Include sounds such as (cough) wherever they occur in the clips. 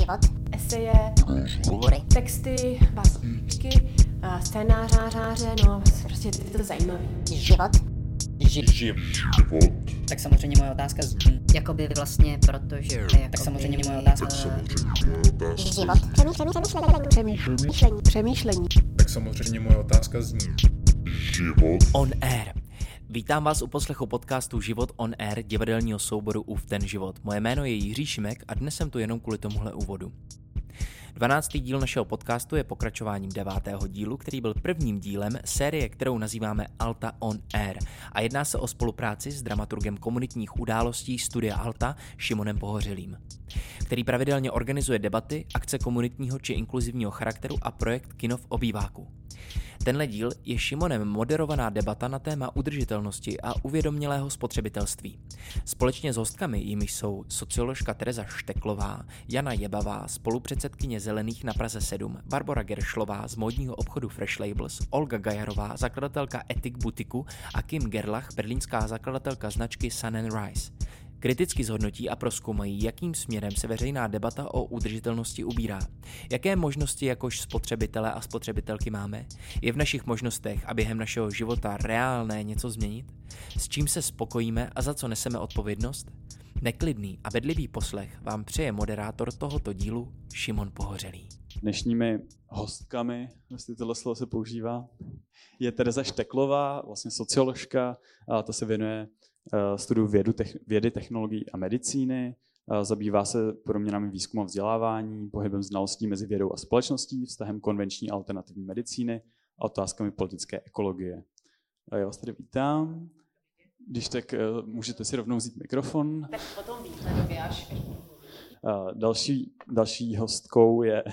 život, eseje, hovory, texty, básničky, a scénáře, no prostě je to zajímavé. život, Tak samozřejmě moje otázka zní, Jakoby vlastně, protože... Jakoby, tak samozřejmě moje otázka život, přemýšlení, přemýšlení, Přemýšlení, přemýšlení. Tak samozřejmě moje otázka zní. On Air. Vítám vás u poslechu podcastu Život on Air divadelního souboru UV ten život. Moje jméno je Jiří Šimek a dnes jsem tu jenom kvůli tomuhle úvodu. 12. díl našeho podcastu je pokračováním devátého dílu, který byl prvním dílem série, kterou nazýváme Alta on Air a jedná se o spolupráci s dramaturgem komunitních událostí Studia Alta Šimonem Pohořelým, který pravidelně organizuje debaty, akce komunitního či inkluzivního charakteru a projekt Kino v obýváku. Tenhle díl je Šimonem moderovaná debata na téma udržitelnosti a uvědomělého spotřebitelství. Společně s hostkami, jimiž jsou socioložka Tereza Šteklová, Jana Jebavá, spolupředsedkyně Zelených na Praze 7, Barbara Geršlová z módního obchodu Fresh Labels, Olga Gajarová, zakladatelka Ethic Butiku a Kim Gerlach, berlínská zakladatelka značky Sun and Rise. Kriticky zhodnotí a proskoumají, jakým směrem se veřejná debata o udržitelnosti ubírá. Jaké možnosti jakož spotřebitele a spotřebitelky máme? Je v našich možnostech a během našeho života reálné něco změnit? S čím se spokojíme a za co neseme odpovědnost? Neklidný a bedlivý poslech vám přeje moderátor tohoto dílu Šimon Pohořelý. Dnešními hostkami, jestli tohle slovo se používá, je Tereza Šteklová, vlastně socioložka, a ta se věnuje uh, studiu vědu, tech, vědy, technologií a medicíny, uh, zabývá se proměnami výzkumu a vzdělávání, pohybem znalostí mezi vědou a společností, vztahem konvenční a alternativní medicíny a otázkami politické ekologie. A já vás tady vítám. Když tak uh, můžete si rovnou vzít mikrofon. Tak potom výhledově až Další, další hostkou je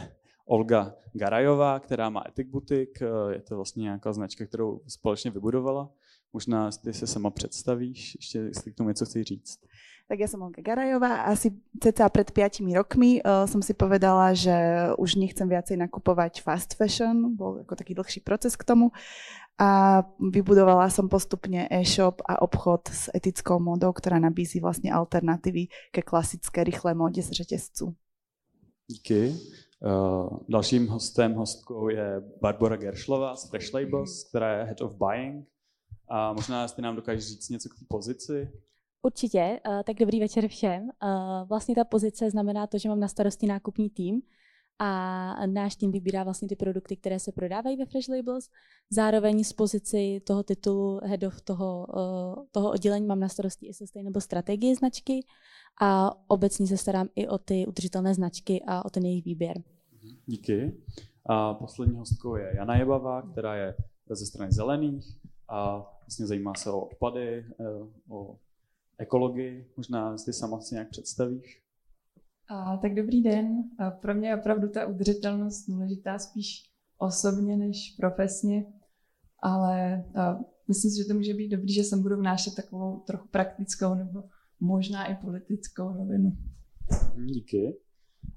Olga Garajová, která má Ethic Butik. Je to vlastně nějaká značka, kterou společně vybudovala. Možná ty se sama představíš, ještě jestli k tomu něco chci říct. Tak ja som Olga Garajová a asi cca pred 5 rokmi uh, som si povedala, že už nechcem viacej nakupovať fast fashion, bol ako taký dlhší proces k tomu a vybudovala som postupne e-shop a obchod s etickou modou, ktorá nabízí vlastne alternatívy ke klasické rýchlé móde z řetězců. Díky. Uh, dalším hostem, hostkou je Barbara Geršlová z Fresh Labels, která je Head of Buying. A možná, jestli nám dokážeš říct něco k té pozici. Určitě, eh, tak dobrý večer všem. Eh, Vlastně ta pozice znamená to, že mám na starosti nákupní tým a náš tým vybírá vlastně ty produkty, které se prodávají ve Fresh Labels. Zároveň z pozici toho titulu head of toho, eh, toho oddělení mám na starosti i sustainable strategie značky a obecně se starám i o ty udržitelné značky a o ten jejich výběr. Díky. A poslední hostkou je Jana Jebavá, která je ze strany zelených a vlastně zajímá se o odpady, eh, o ekologii. Možná jestli sama si nějak představíš. A, tak dobrý den. A pro mě je opravdu ta udržitelnost důležitá spíš osobně než profesně, ale a, myslím si, že to může být dobrý, že sem budu vnášet takovou trochu praktickou nebo možná i politickou rovinu. Díky.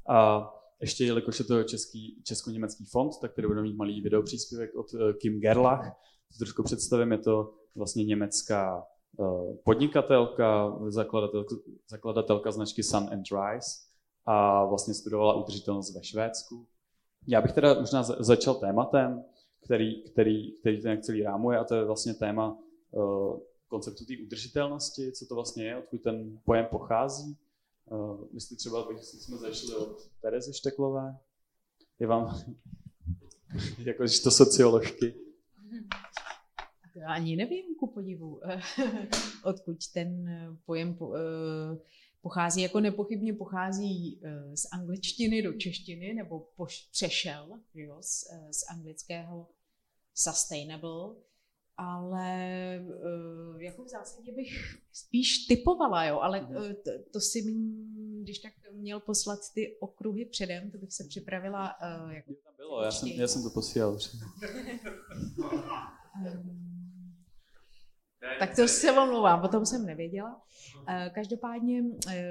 A ještě, jelikož je to český, česko-německý fond, tak tady budeme mít malý videopříspěvek od eh, Kim Gerlach. To trošku představím, je to vlastně německá eh, podnikatelka, zakladatelka, zakladatelka značky Sun and Rise a vlastně studovala udržitelnost ve Švédsku. Já bych teda možná za- začal tématem, který, který, který ten celý rámuje a to je vlastně téma uh, konceptu té udržitelnosti, co to vlastně je, odkud ten pojem pochází. Uh, jestli třeba bych, jsme začali od Terezy Šteklové, je vám, (laughs) jako když to socioložky, Já ani nevím, ku podivu, (laughs) odkud ten pojem po- eh, pochází. Jako nepochybně pochází eh, z angličtiny do češtiny, nebo poš- přešel jo, z, eh, z anglického sustainable, ale eh, jako v zásadě bych spíš typovala, jo, ale eh, to, to si, když tak měl poslat ty okruhy předem, to bych se připravila eh, jako bylo, já jsem, já jsem to posílal. (laughs) Tak to se omlouvám, potom jsem nevěděla. Eh, Každopádně eh,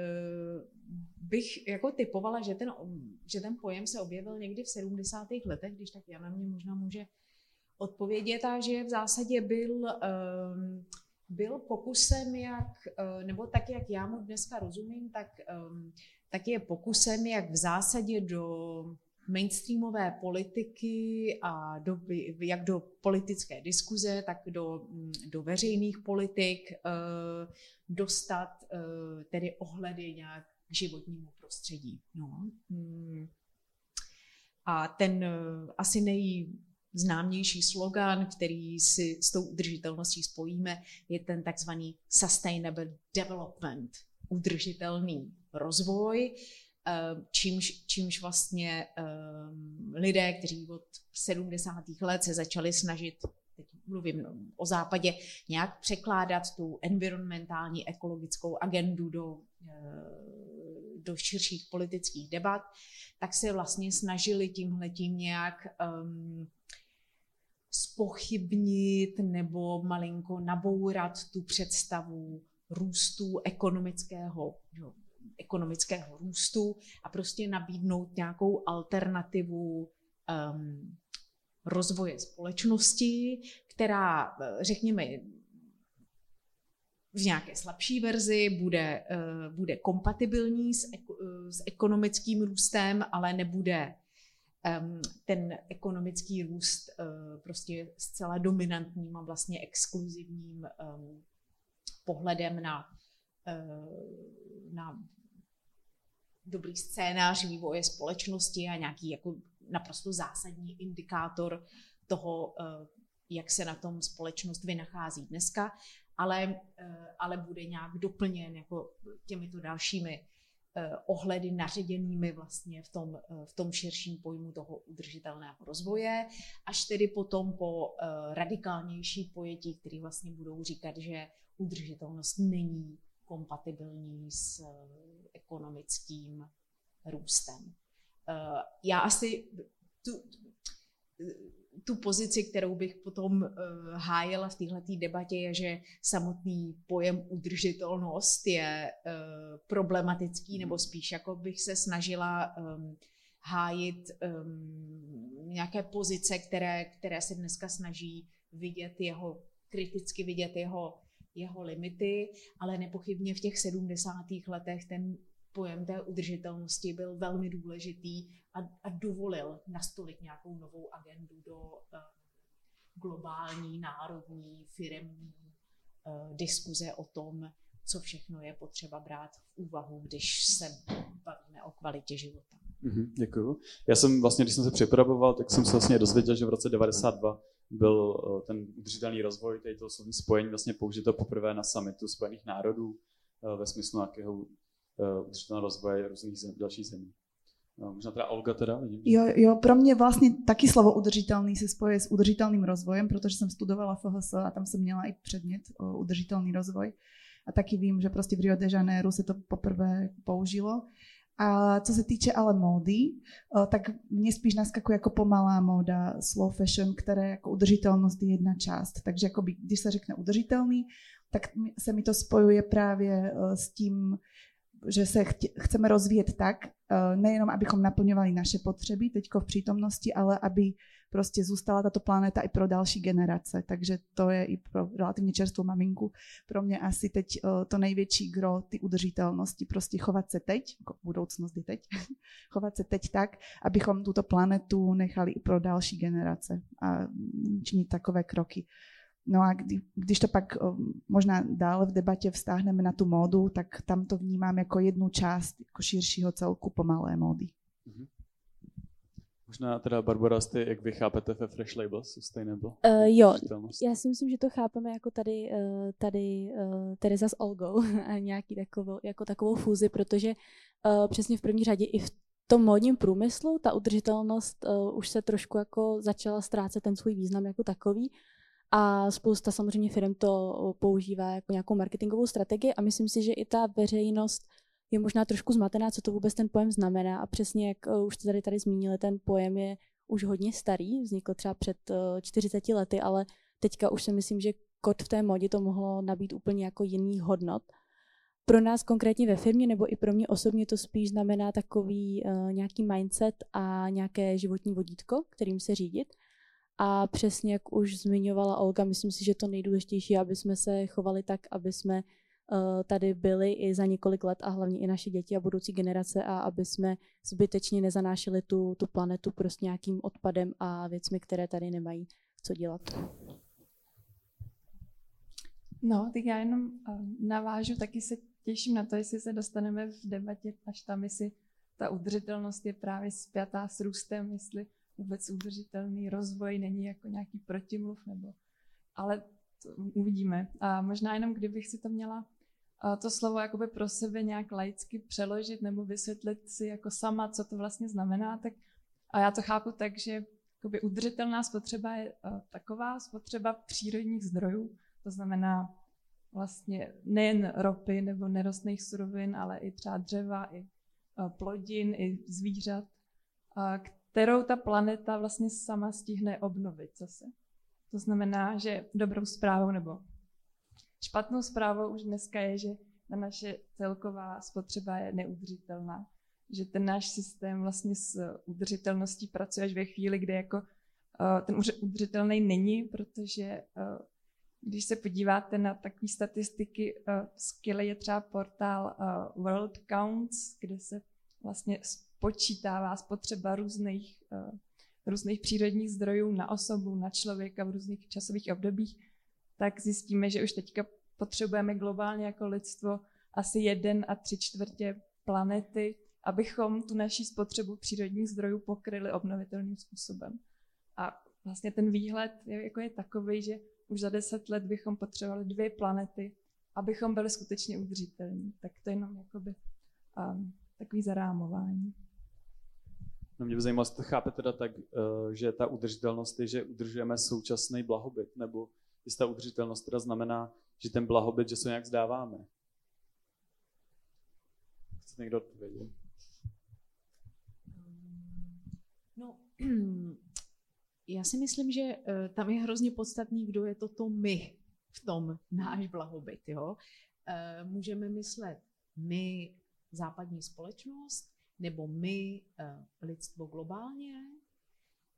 bych jako typovala, že ten, že ten pojem se objevil někdy v 70. letech, když tak Jana mě možná může odpovědět a že v zásadě byl, ehm, byl pokusem, jak, eh, nebo tak, jak já mu dneska rozumím, tak ehm, tak je pokusem, jak v zásadě do mainstreamové politiky a do, jak do politické diskuze, tak do, do veřejných politik eh, dostat eh, tedy ohledy nějak k životnímu prostředí. No. Hmm. A ten eh, asi nejznámější slogan, který si s tou udržitelností spojíme, je ten takzvaný sustainable development, udržitelný rozvoj, čímž, čímž vlastně um, lidé, kteří od 70. let se začali snažit teď mluvím o západě, nějak překládat tu environmentální ekologickou agendu do, do širších politických debat, tak se vlastně snažili tímhletím nějak um, spochybnit nebo malinko nabourat tu představu růstu ekonomického, jo, ekonomického růstu a prostě nabídnout nějakou alternativu um, rozvoje společnosti, která, řekněme, v nějaké slabší verzi bude, uh, bude kompatibilní s, uh, s ekonomickým růstem, ale nebude um, ten ekonomický růst uh, prostě zcela dominantním a vlastně exkluzivním um, pohledem na, na dobrý scénář vývoje společnosti a nějaký jako naprosto zásadní indikátor toho, jak se na tom společnost vynachází dneska, ale, eh, ale bude nějak doplněn jako těmito dalšími eh, ohledy naředěnými vlastně v tom, eh, v tom širším pojmu toho udržitelného rozvoje, až tedy potom po radikálnější pojetí, které vlastně budou říkat, že udržitelnost není kompatibilní s ekonomickým růstem. Já asi tu, tu pozici, kterou bych potom uh, hájila v této debatě, je, že samotný pojem udržitelnost je problematický, nebo spíš jako bych se snažila um, hájit um, nějaké pozice, které, které se dneska snaží vidět jeho, kriticky vidět jeho, jeho limity, ale nepochybně v těch 70. letech ten pojem té udržitelnosti byl velmi důležitý a, a dovolil nastolit nějakou novou agendu do uh, globální, národní, firemní uh, diskuze o tom, co všechno je potřeba brát v úvahu, když se bavíme o kvalitě života. Mm-hmm, děkuju. Já jsem vlastně, když jsem se připravoval, tak jsem se vlastně dozvěděl, že v roce 92 byl uh, ten udržitelný rozvoj, tady to slovní spojení vlastně použito poprvé na summitu Spojených národů uh, ve smyslu nějakého uh, udržitelného rozvoje různých zem, dalších zemí. No, možná teda Olga teda? Jo, jo, pro mě vlastně taky slovo udržitelný se spoje s udržitelným rozvojem, protože jsem studovala FHS a tam jsem měla i předmět o udržitelný rozvoj. A taky vím, že prostě v Rio de Janeiro se to poprvé použilo. A co se týče ale módy, tak mě spíš naskakuje jako pomalá móda, slow fashion, které jako udržitelnost je jedna část. Takže jakoby, když se řekne udržitelný, tak se mi to spojuje právě s tím, že se chceme rozvíjet tak, eh, nejenom abychom naplňovali naše potřeby teďko v přítomnosti, ale aby prostě zůstala tato planéta i pro další generace. Takže to je i pro relativně čerstvou maminku pro mě asi teď eh, to největší gro ty udržitelnosti. Prostě chovat se teď, jako budoucnost je teď, (laughs) chovat se teď tak, abychom tuto planetu nechali i pro další generace a činit takové kroky. No a kdy, když to pak možná dále v debatě vztáhneme na tu módu, tak tam to vnímám jako jednu část jako širšího celku pomalé módy. Mm-hmm. Možná teda, Barbara, jste, jak vy chápete ve Fresh Label Sustainable? Uh, jo, já si myslím, že to chápeme jako tady, uh, tady uh, Teresa s Olgou (laughs) a nějaký takovou, jako takovou fúzi, protože uh, přesně v první řadě i v tom módním průmyslu ta udržitelnost uh, už se trošku jako začala ztrácet ten svůj význam jako takový a spousta samozřejmě firm to používá jako nějakou marketingovou strategii a myslím si, že i ta veřejnost je možná trošku zmatená, co to vůbec ten pojem znamená a přesně jak eh, už jste tady tady zmínili, ten pojem je už hodně starý, vznikl třeba před 40 eh, lety, ale teďka už si myslím, že kod v té modě to mohlo nabít úplně jako jiný hodnot. Pro nás konkrétně ve firmě nebo i pro mě osobně to spíš znamená takový uh, nějaký mindset a nějaké životní vodítko, kterým se řídit. A přesně jak už zmiňovala Olga, myslím si, že to nejdůležitější aby jsme se chovali tak, aby jsme tady byly i za několik let a hlavně i naše děti a budoucí generace a aby jsme zbytečně nezanášeli tu, tu planetu prostě nějakým odpadem a věcmi, které tady nemají co dělat. No, tak já jenom navážu, taky se těším na to, jestli se dostaneme v debatě až tam, jestli ta udržitelnost je právě spjatá s růstem, jestli vůbec udržitelný rozvoj není jako nějaký protimluv, nebo, ale to uvidíme. A možná jenom, kdybych si to měla to slovo jakoby pro sebe nějak laicky přeložit nebo vysvětlit si jako sama, co to vlastně znamená, tak a já to chápu tak, že jakoby udržitelná spotřeba je taková spotřeba přírodních zdrojů, to znamená vlastně nejen ropy nebo nerostných surovin, ale i třeba dřeva, i plodin, i zvířat, kterou ta planeta vlastně sama stihne obnovit zase. To znamená, že dobrou zprávou nebo špatnou zprávou už dneska je, že ta naše celková spotřeba je neudržitelná. Že ten náš systém vlastně s udržitelností pracuje až ve chvíli, kdy jako ten udržitelný není, protože když se podíváte na takové statistiky, skvělý je třeba portál World Counts, kde se vlastně spočítává spotřeba různých, různých přírodních zdrojů na osobu, na člověka v různých časových obdobích, tak zjistíme, že už teďka potřebujeme globálně jako lidstvo asi jeden a tři čtvrtě planety, abychom tu naší spotřebu přírodních zdrojů pokryli obnovitelným způsobem. A vlastně ten výhled je, jako je takový, že už za deset let bychom potřebovali dvě planety, abychom byli skutečně udržitelní. Tak to jenom jakoby um, takový zarámování. No mě by zajímalo, jestli to chápe teda tak, eh, že ta udržitelnost je, že udržujeme současný blahobyt, nebo jestli ta udržitelnost teda znamená, že ten blahobyt, že se nějak zdáváme. Chce někdo odpovědět? No, (clears throat) já si myslím, že eh, tam je hrozně podstatný, kdo je toto my v tom náš blahobyt. Jo? Eh, můžeme myslet my západní společnost, nebo my, uh, lidstvo globálně,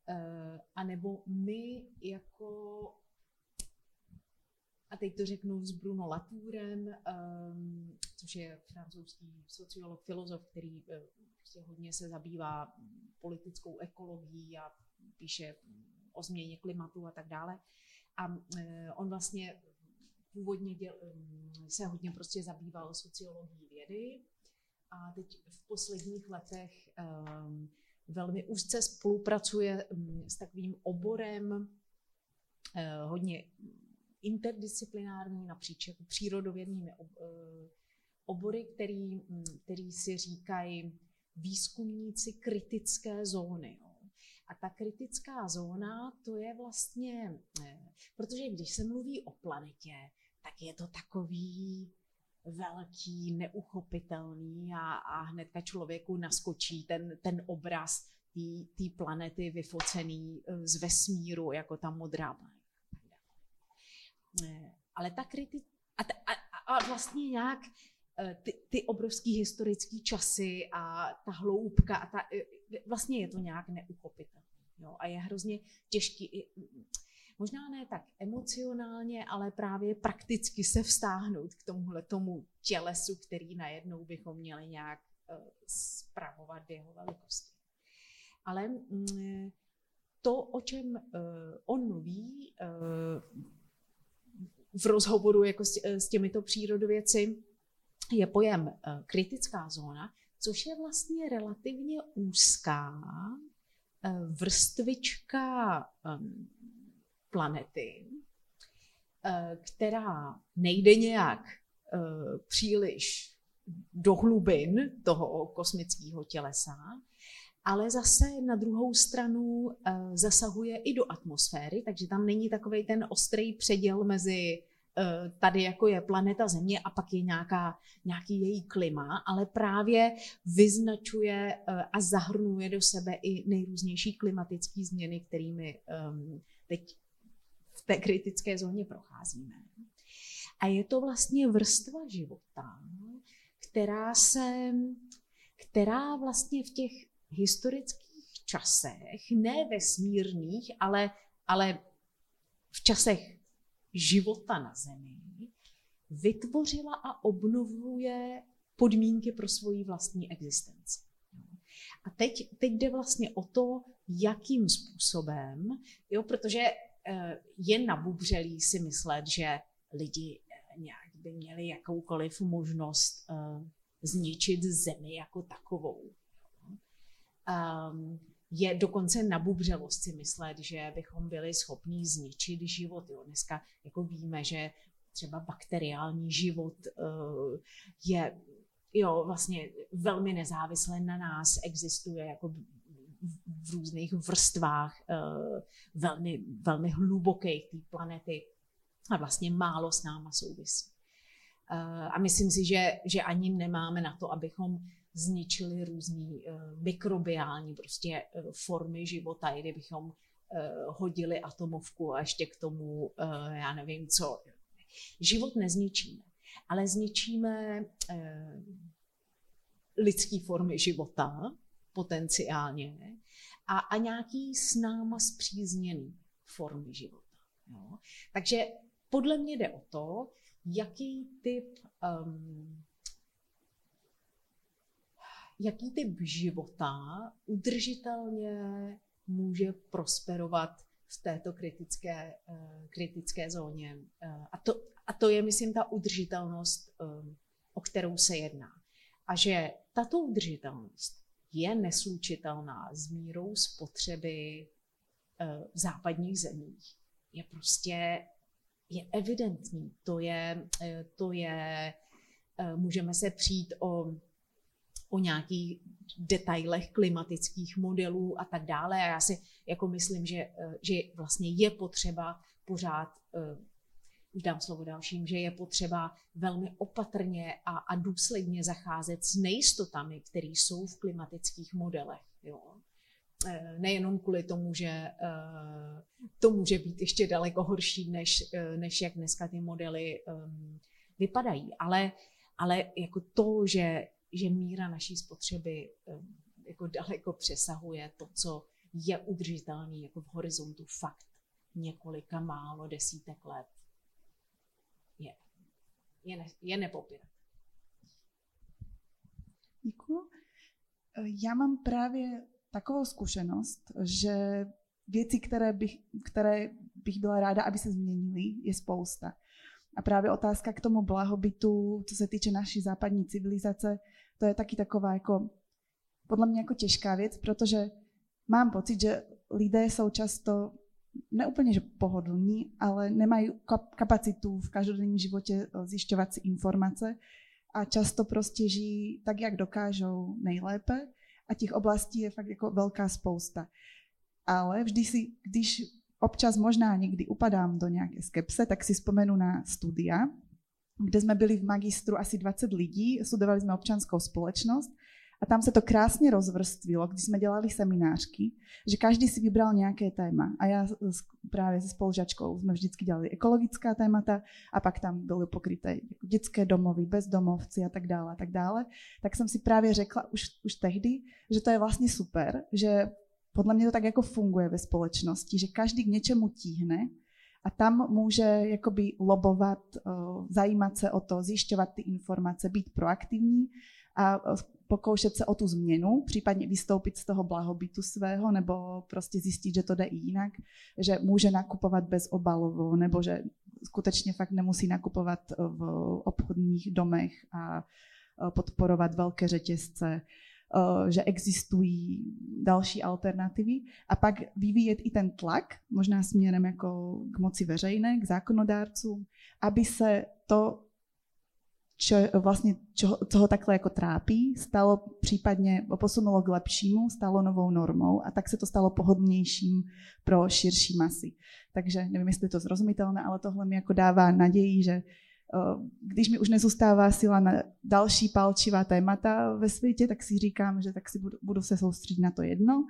uh, anebo my jako, a teď to řeknu s Bruno Latourem, um, což je francouzský sociolog, filozof, který uh, prostě hodně se zabývá politickou ekologií a píše o změně klimatu a tak dále. A uh, on vlastně původně děl, um, se hodně prostě zabýval sociologií vědy a teď v posledních letech um, velmi úzce spolupracuje um, s takovým oborem uh, hodně interdisciplinární napříč jako přírodovědnými uh, obory, který, um, který si říkají výzkumníci kritické zóny. Jo. A ta kritická zóna, to je vlastně, eh, protože když se mluví o planetě, tak je to takový velký, neuchopitelný a, a hnedka člověku naskočí ten, ten obraz té planety vyfocený eh, z vesmíru, jako ta modrá planeta. Eh, ale ta kritika, a, a, a vlastně nějak eh, ty, ty obrovský historické časy a ta hloubka, a ta, vlastně je to nějak neuchopitelné. A je hrozně těžký, možná ne tak emocionálně, ale právě prakticky se vztáhnout k tomuhle tomu tělesu, který najednou bychom měli nějak uh, spravovat v jeho velikosti. Ale mm, to, o čem on mluví v rozhovoru jako s, s těmito přírodověci, je pojem uh, kritická zóna, což je vlastně relativně úzká uh, vrstvička um, planety, eh, která nejde nějak eh, příliš do hlubin toho kosmického tělesa, ale zase na druhou stranu eh, zasahuje i do atmosféry, takže tam není takový ten ostrý předěl mezi tady jako je planeta Země a pak je nějaká, nějaký její klima, ale právě vyznačuje a zahrnuje do sebe i nejrůznější klimatické změny, kterými ehm, teď v té kritické zóně procházíme. A je to vlastně vrstva života, která se, která vlastně v těch historických časech, ne vesmírných, ale, ale v časech života na Zemi, vytvořila a obnovuje podmínky pro svoji vlastní existenci. A teď, teď jde vlastně o to, jakým způsobem, jo, protože eh, je nabubřelý si myslet, že lidi eh, nějak by měli jakoukoliv možnost uh, zničit zemi jako takovou. Um, je dokonce nabubřelost si myslet, že bychom byli schopni zničit život. Jo. Dneska jako víme, že třeba bakteriální život uh, je jo, vlastně velmi nezávisle na nás, existuje jako v různých vrstvách uh, velmi, velmi hlubokých té planety a vlastně málo s náma souvisí. Uh, a myslím si, že, že ani nemáme na to, abychom zničili různé uh, mikrobiální prostě uh, formy života, i kdybychom uh, hodili atomovku a ještě k tomu, já nevím co. Život nezničíme, ale zničíme lidské formy života potenciálně a, a nějaký s náma zpřízněný formy života. Jo? Takže podle mě jde o to, jaký typ um, jaký typ života udržitelně může prosperovat v této kritické, uh, kritické zóně. Uh, a, to, a to je, myslím, ta udržitelnost, um, o kterou se jedná. A že tato udržitelnost je neslučitelná s mírou spotřeby v západních zemích. Je prostě je evidentní. To je, eh, to je eh, můžeme se přijít o, o nějakých detailech klimatických modelů a tak dále. A já si jako myslím, že, eh, že vlastně je potřeba pořád, už dám slovo dalším, že je potřeba velmi opatrně a, a důsledně zacházet s nejistotami, které jsou v klimatických modelech. Jo. Eh, nejenom kvůli tomu, že eh, to může být ještě daleko horší, než, eh, než jak dneska ty modely ehm, vypadají, ale, ale jako to, že, že míra naší spotřeby ehm, jako daleko přesahuje to, co je udržitelné jako v horizontu fakt několika málo desítek let, je, je, ne, je nepopírat. Děkuji. Já mám právě takovou zkušenost, že věci, které bych, které bych byla ráda, aby se změnily, je spousta. A právě otázka k tomu blahobytu, co se týče naší západní civilizace, to je taky taková jako, podle mě jako těžká věc, protože mám pocit, že lidé jsou často neúplně že pohodlní, ale nemají kapacitu v každodenním životě eh, zjišťovat si informace a často prostě žijí tak, jak dokážou nejlépe a těch oblastí je fakt jako velká spousta. Ale vždy si, když občas možná někdy upadám do nějaké skepse, tak si vzpomenu na studia, kde jsme byli v magistru asi 20 lidí, studovali jsme občanskou společnost a tam se to krásně rozvrstvilo, když jsme dělali seminářky, že každý si vybral nějaké téma. A já právě se spolužačkou jsme vždycky dělali ekologická témata a pak tam byly pokryté dětské domovy, bezdomovci a tak dále a tak dále. Tak jsem si právě řekla už, už tehdy, že to je vlastně super, že podle mě to tak jako funguje ve společnosti, že každý k něčemu tíhne a tam může jakoby lobovat, eh, zajímat se o to, zjišťovat ty informace, být proaktivní a pokoušet se o tu změnu, případně vystoupit z toho blahobytu svého, nebo prostě zjistit, že to jde i jinak, že může nakupovat bez obalovo, nebo že skutečně fakt nemusí nakupovat v obchodních domech a podporovat velké řetězce, že existují další alternativy a pak vyvíjet i ten tlak, možná směrem jako k moci veřejné, k zákonodárcům, aby se to čo, vlastne, čo, co ho takhle jako trápí, stalo případně, posunulo k lepšímu, stalo novou normou a tak se to stalo pohodlnějším pro širší masy. Takže nevím, jestli je to zrozumitelné, ale tohle mi jako dává naději, že když mi už nezůstává sila na další palčivá témata ve světě, tak si říkám, že tak si budu, budu se soustředit na to jedno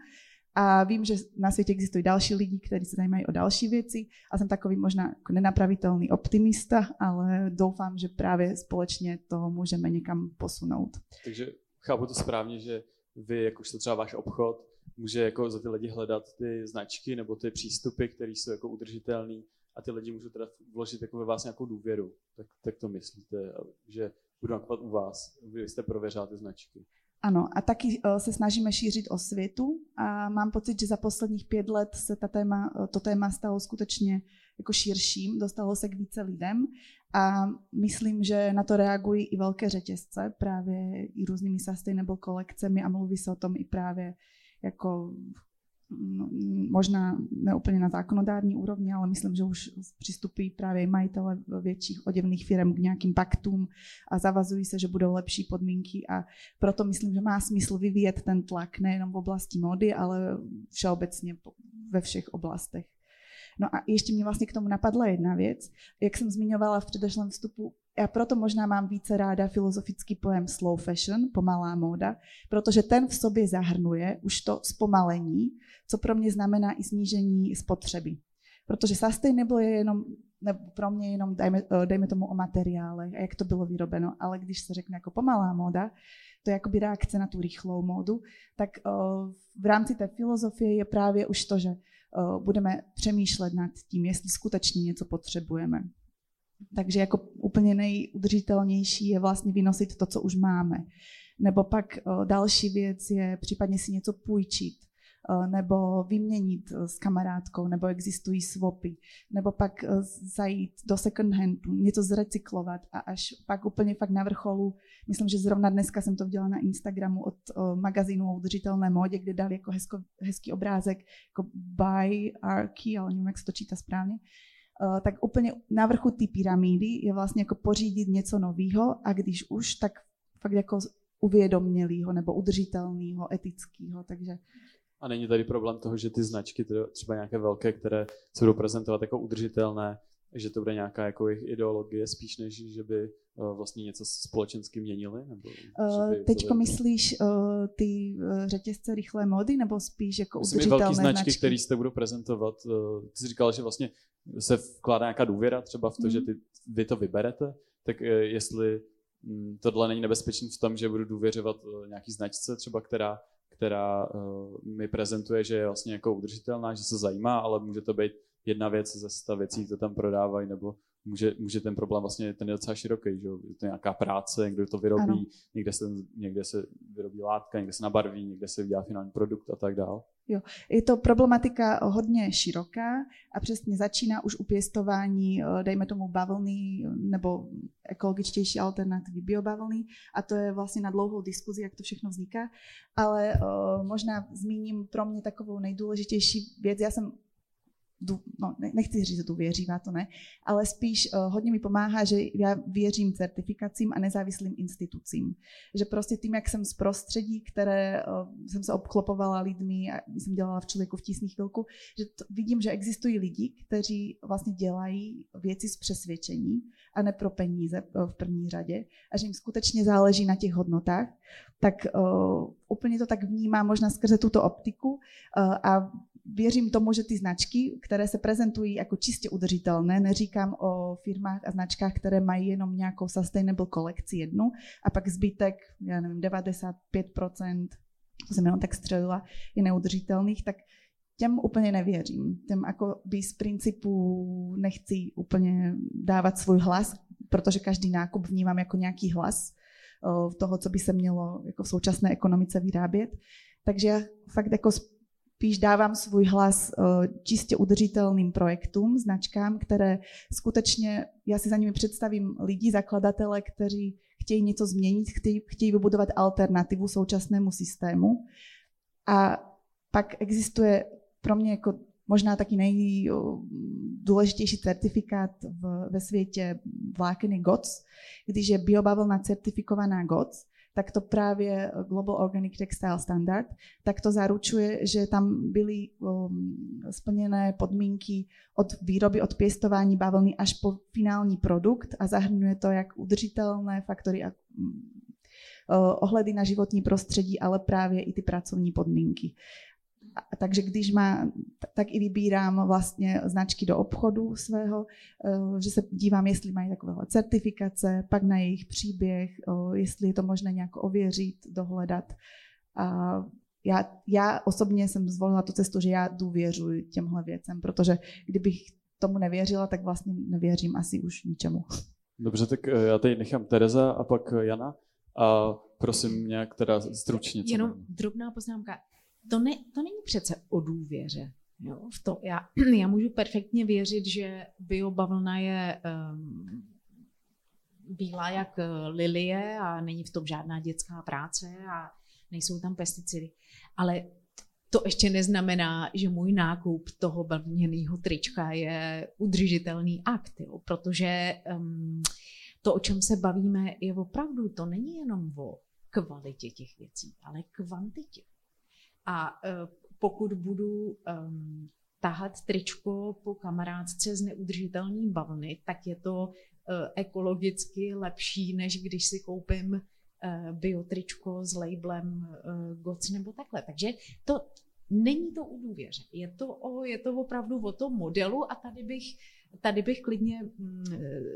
a vím, že na světě existují další lidi, kteří se zajímají o další věci a jsem takový možná jako nenapravitelný optimista, ale doufám, že právě společně to můžeme někam posunout. Takže chápu to správně, že vy, jakožto třeba váš obchod, může jako za ty lidi hledat ty značky nebo ty přístupy, které jsou jako udržitelné a ty lidi můžou teda vložit jako ve vás nějakou důvěru. Tak, tak to myslíte, že budu nakupovat u vás, vy jste prověřila ty značky. Ano, a taky uh, se snažíme šířit osvětu a mám pocit, že za posledních pět let se ta téma, uh, to téma stalo skutečně jako širším, dostalo se k více lidem a myslím, že na to reagují i velké řetězce, právě i různými sustainable kolekcemi a mluví se o tom i právě jako možná ne úplně na zákonodární úrovni, ale myslím, že už přistupují právě majitele větších oděvných firm k nějakým paktům a zavazují se, že budou lepší podmínky a proto myslím, že má smysl vyvíjet ten tlak nejenom v oblasti mody, ale všeobecně ve všech oblastech. No a ještě mě vlastně k tomu napadla jedna věc. Jak jsem zmiňovala v předešlém vstupu, já proto možná mám více ráda filozofický pojem slow fashion, pomalá móda, protože ten v sobě zahrnuje už to zpomalení, co pro mě znamená i snížení spotřeby. Protože sustainable je jenom, nebo pro mě jenom, dejme, eh, dejme tomu o materiále a jak to bylo vyrobeno, ale když se řekne jako pomalá móda, to je jakoby reakce na tu rychlou módu, tak uh, v rámci té filozofie je právě už to, že uh, budeme přemýšlet nad tím, jestli skutečně něco potřebujeme. Takže jako úplně nejudržitelnější je vlastně vynosit to, co už máme. Nebo pak další věc je případně si něco půjčit Eh, nebo vyměnit eh, s kamarádkou, nebo existují swapy, nebo pak eh, zajít do second handu, něco zrecyklovat a až pak úplně fakt na vrcholu, myslím, že zrovna dneska jsem to viděla na Instagramu od magazínu o udržitelné módě, kde dali jako hezko, hezký obrázek jako buy arky, ale nevím, jak se to čítá správně, tak úplně na vrchu té pyramídy je vlastně jako pořídit něco nového a když už, tak fakt jako uvědomělého nebo udržitelného, etického, takže a není tady problém toho, že ty značky, třeba nějaké velké, které se budou prezentovat jako udržitelné, že to bude nějaká jako jejich ideologie spíš, než že by uh, vlastně něco společensky měnili? Nebo uh, teďko myslíš uh, ty řetězce rychlé mody, nebo spíš jako Myslím, udržitelné velké značky, značky, které se budou prezentovat. Uh, ty jsi říkal, že vlastně se vkládá nějaká důvěra třeba v to, mm. že ty, vy to vyberete, tak uh, jestli um, tohle není nebezpečný v tom, že budu důvěřovat uh, nějaký značce třeba, která která uh, mi prezentuje, že je vlastně jako udržitelná, že se zajímá, ale může to být jedna věc ze sta věcí, co tam prodávají, nebo může, může ten problém vlastně, ten je docela široký, že je to nějaká práce, někdo to vyrobí, někde se, někde se vyrobí látka, někde se nabarví, někde se udělá finální produkt a tak dále. Jo, je to problematika hodně široká a přesně začíná už u pěstování, eh, dejme tomu bavlny nebo ekologičtější alternativy biobavlny a to je vlastně na dlouhou diskuzi, jak to všechno vzniká, ale uh, možná zmíním pro mě takovou nejdůležitější věc. Já jsem no, nechci říct, že tu věřívá, to ne, ale spíš uh, hodně mi pomáhá, že já věřím certifikacím a nezávislým institucím. Že prostě tím, jak jsem z prostředí, které uh, jsem se obklopovala lidmi a jsem dělala v člověku v tísní chvilku, že to, vidím, že existují lidi, kteří vlastně dělají věci z přesvědčení a ne pro peníze uh, v první řadě a že jim skutečně záleží na těch hodnotách, tak uh, úplně to tak vnímám možná skrze tuto optiku uh, a věřím tomu, že ty značky, které se prezentují jako čistě udržitelné, neříkám o firmách a značkách, které mají jenom nějakou sustainable kolekci jednu a pak zbytek, já nevím, 95%, to jsem jenom tak střelila, je neudržitelných, tak těm úplně nevěřím. Těm jako by z principu nechci úplně dávat svůj hlas, protože každý nákup vnímám jako nějaký hlas toho, co by se mělo jako v současné ekonomice vyrábět. Takže já fakt jako spíš dávám svůj hlas eh, čistě udržitelným projektům, značkám, které skutečně, já si za nimi představím lidi, zakladatele, kteří chtějí něco změnit, chtějí, chtějí vybudovat alternativu současnému systému. A pak existuje pro mě jako možná taky nejdůležitější certifikát v, ve světě vlákeny GOTS, když je biobavlna certifikovaná GOTS, tak to právě Global Organic Textile Standard, tak to zaručuje, že tam byly um, splněné podmínky od výroby, od pěstování bavlny až po finální produkt a zahrnuje to jak udržitelné faktory a um, ohledy na životní prostředí, ale právě i ty pracovní podmínky takže když má, tak i vybírám vlastně značky do obchodu svého, eh, že se dívám, jestli mají takovéhle certifikace, pak na jejich příběh, eh, jestli je to možné nějak ověřit, dohledat. A já, já osobně jsem zvolila tu cestu, že já důvěřuji těmhle věcem, protože kdybych tomu nevěřila, tak vlastně nevěřím asi už ničemu. Dobře, tak eh, já tady nechám Tereza a pak Jana a prosím nějak teda stručně. Jenom drobná poznámka. To, ne, to není přece o důvěře. Jo, v to, já, (clears throat) já můžu perfektně věřit, že biobavlna je um, bílá jak eh, lilie a není v tom žádná dětská práce a nejsou tam pesticidy. Ale to ještě neznamená, že můj nákup toho bavlněného trička je udržitelný akt, jo? protože um, to, o čem se bavíme, je opravdu, to není jenom o kvalitě těch věcí, ale kvantitě. A uh, pokud budu um, tahat tričko po kamarádce z neudržitelné bavlny, tak je to uh, ekologicky lepší, než když si koupím uh, biotričko s labelem uh, GOC nebo takhle. Takže to není to o důvěře. Je to, o, je to opravdu o tom modelu a tady bych tady bych klidně mm,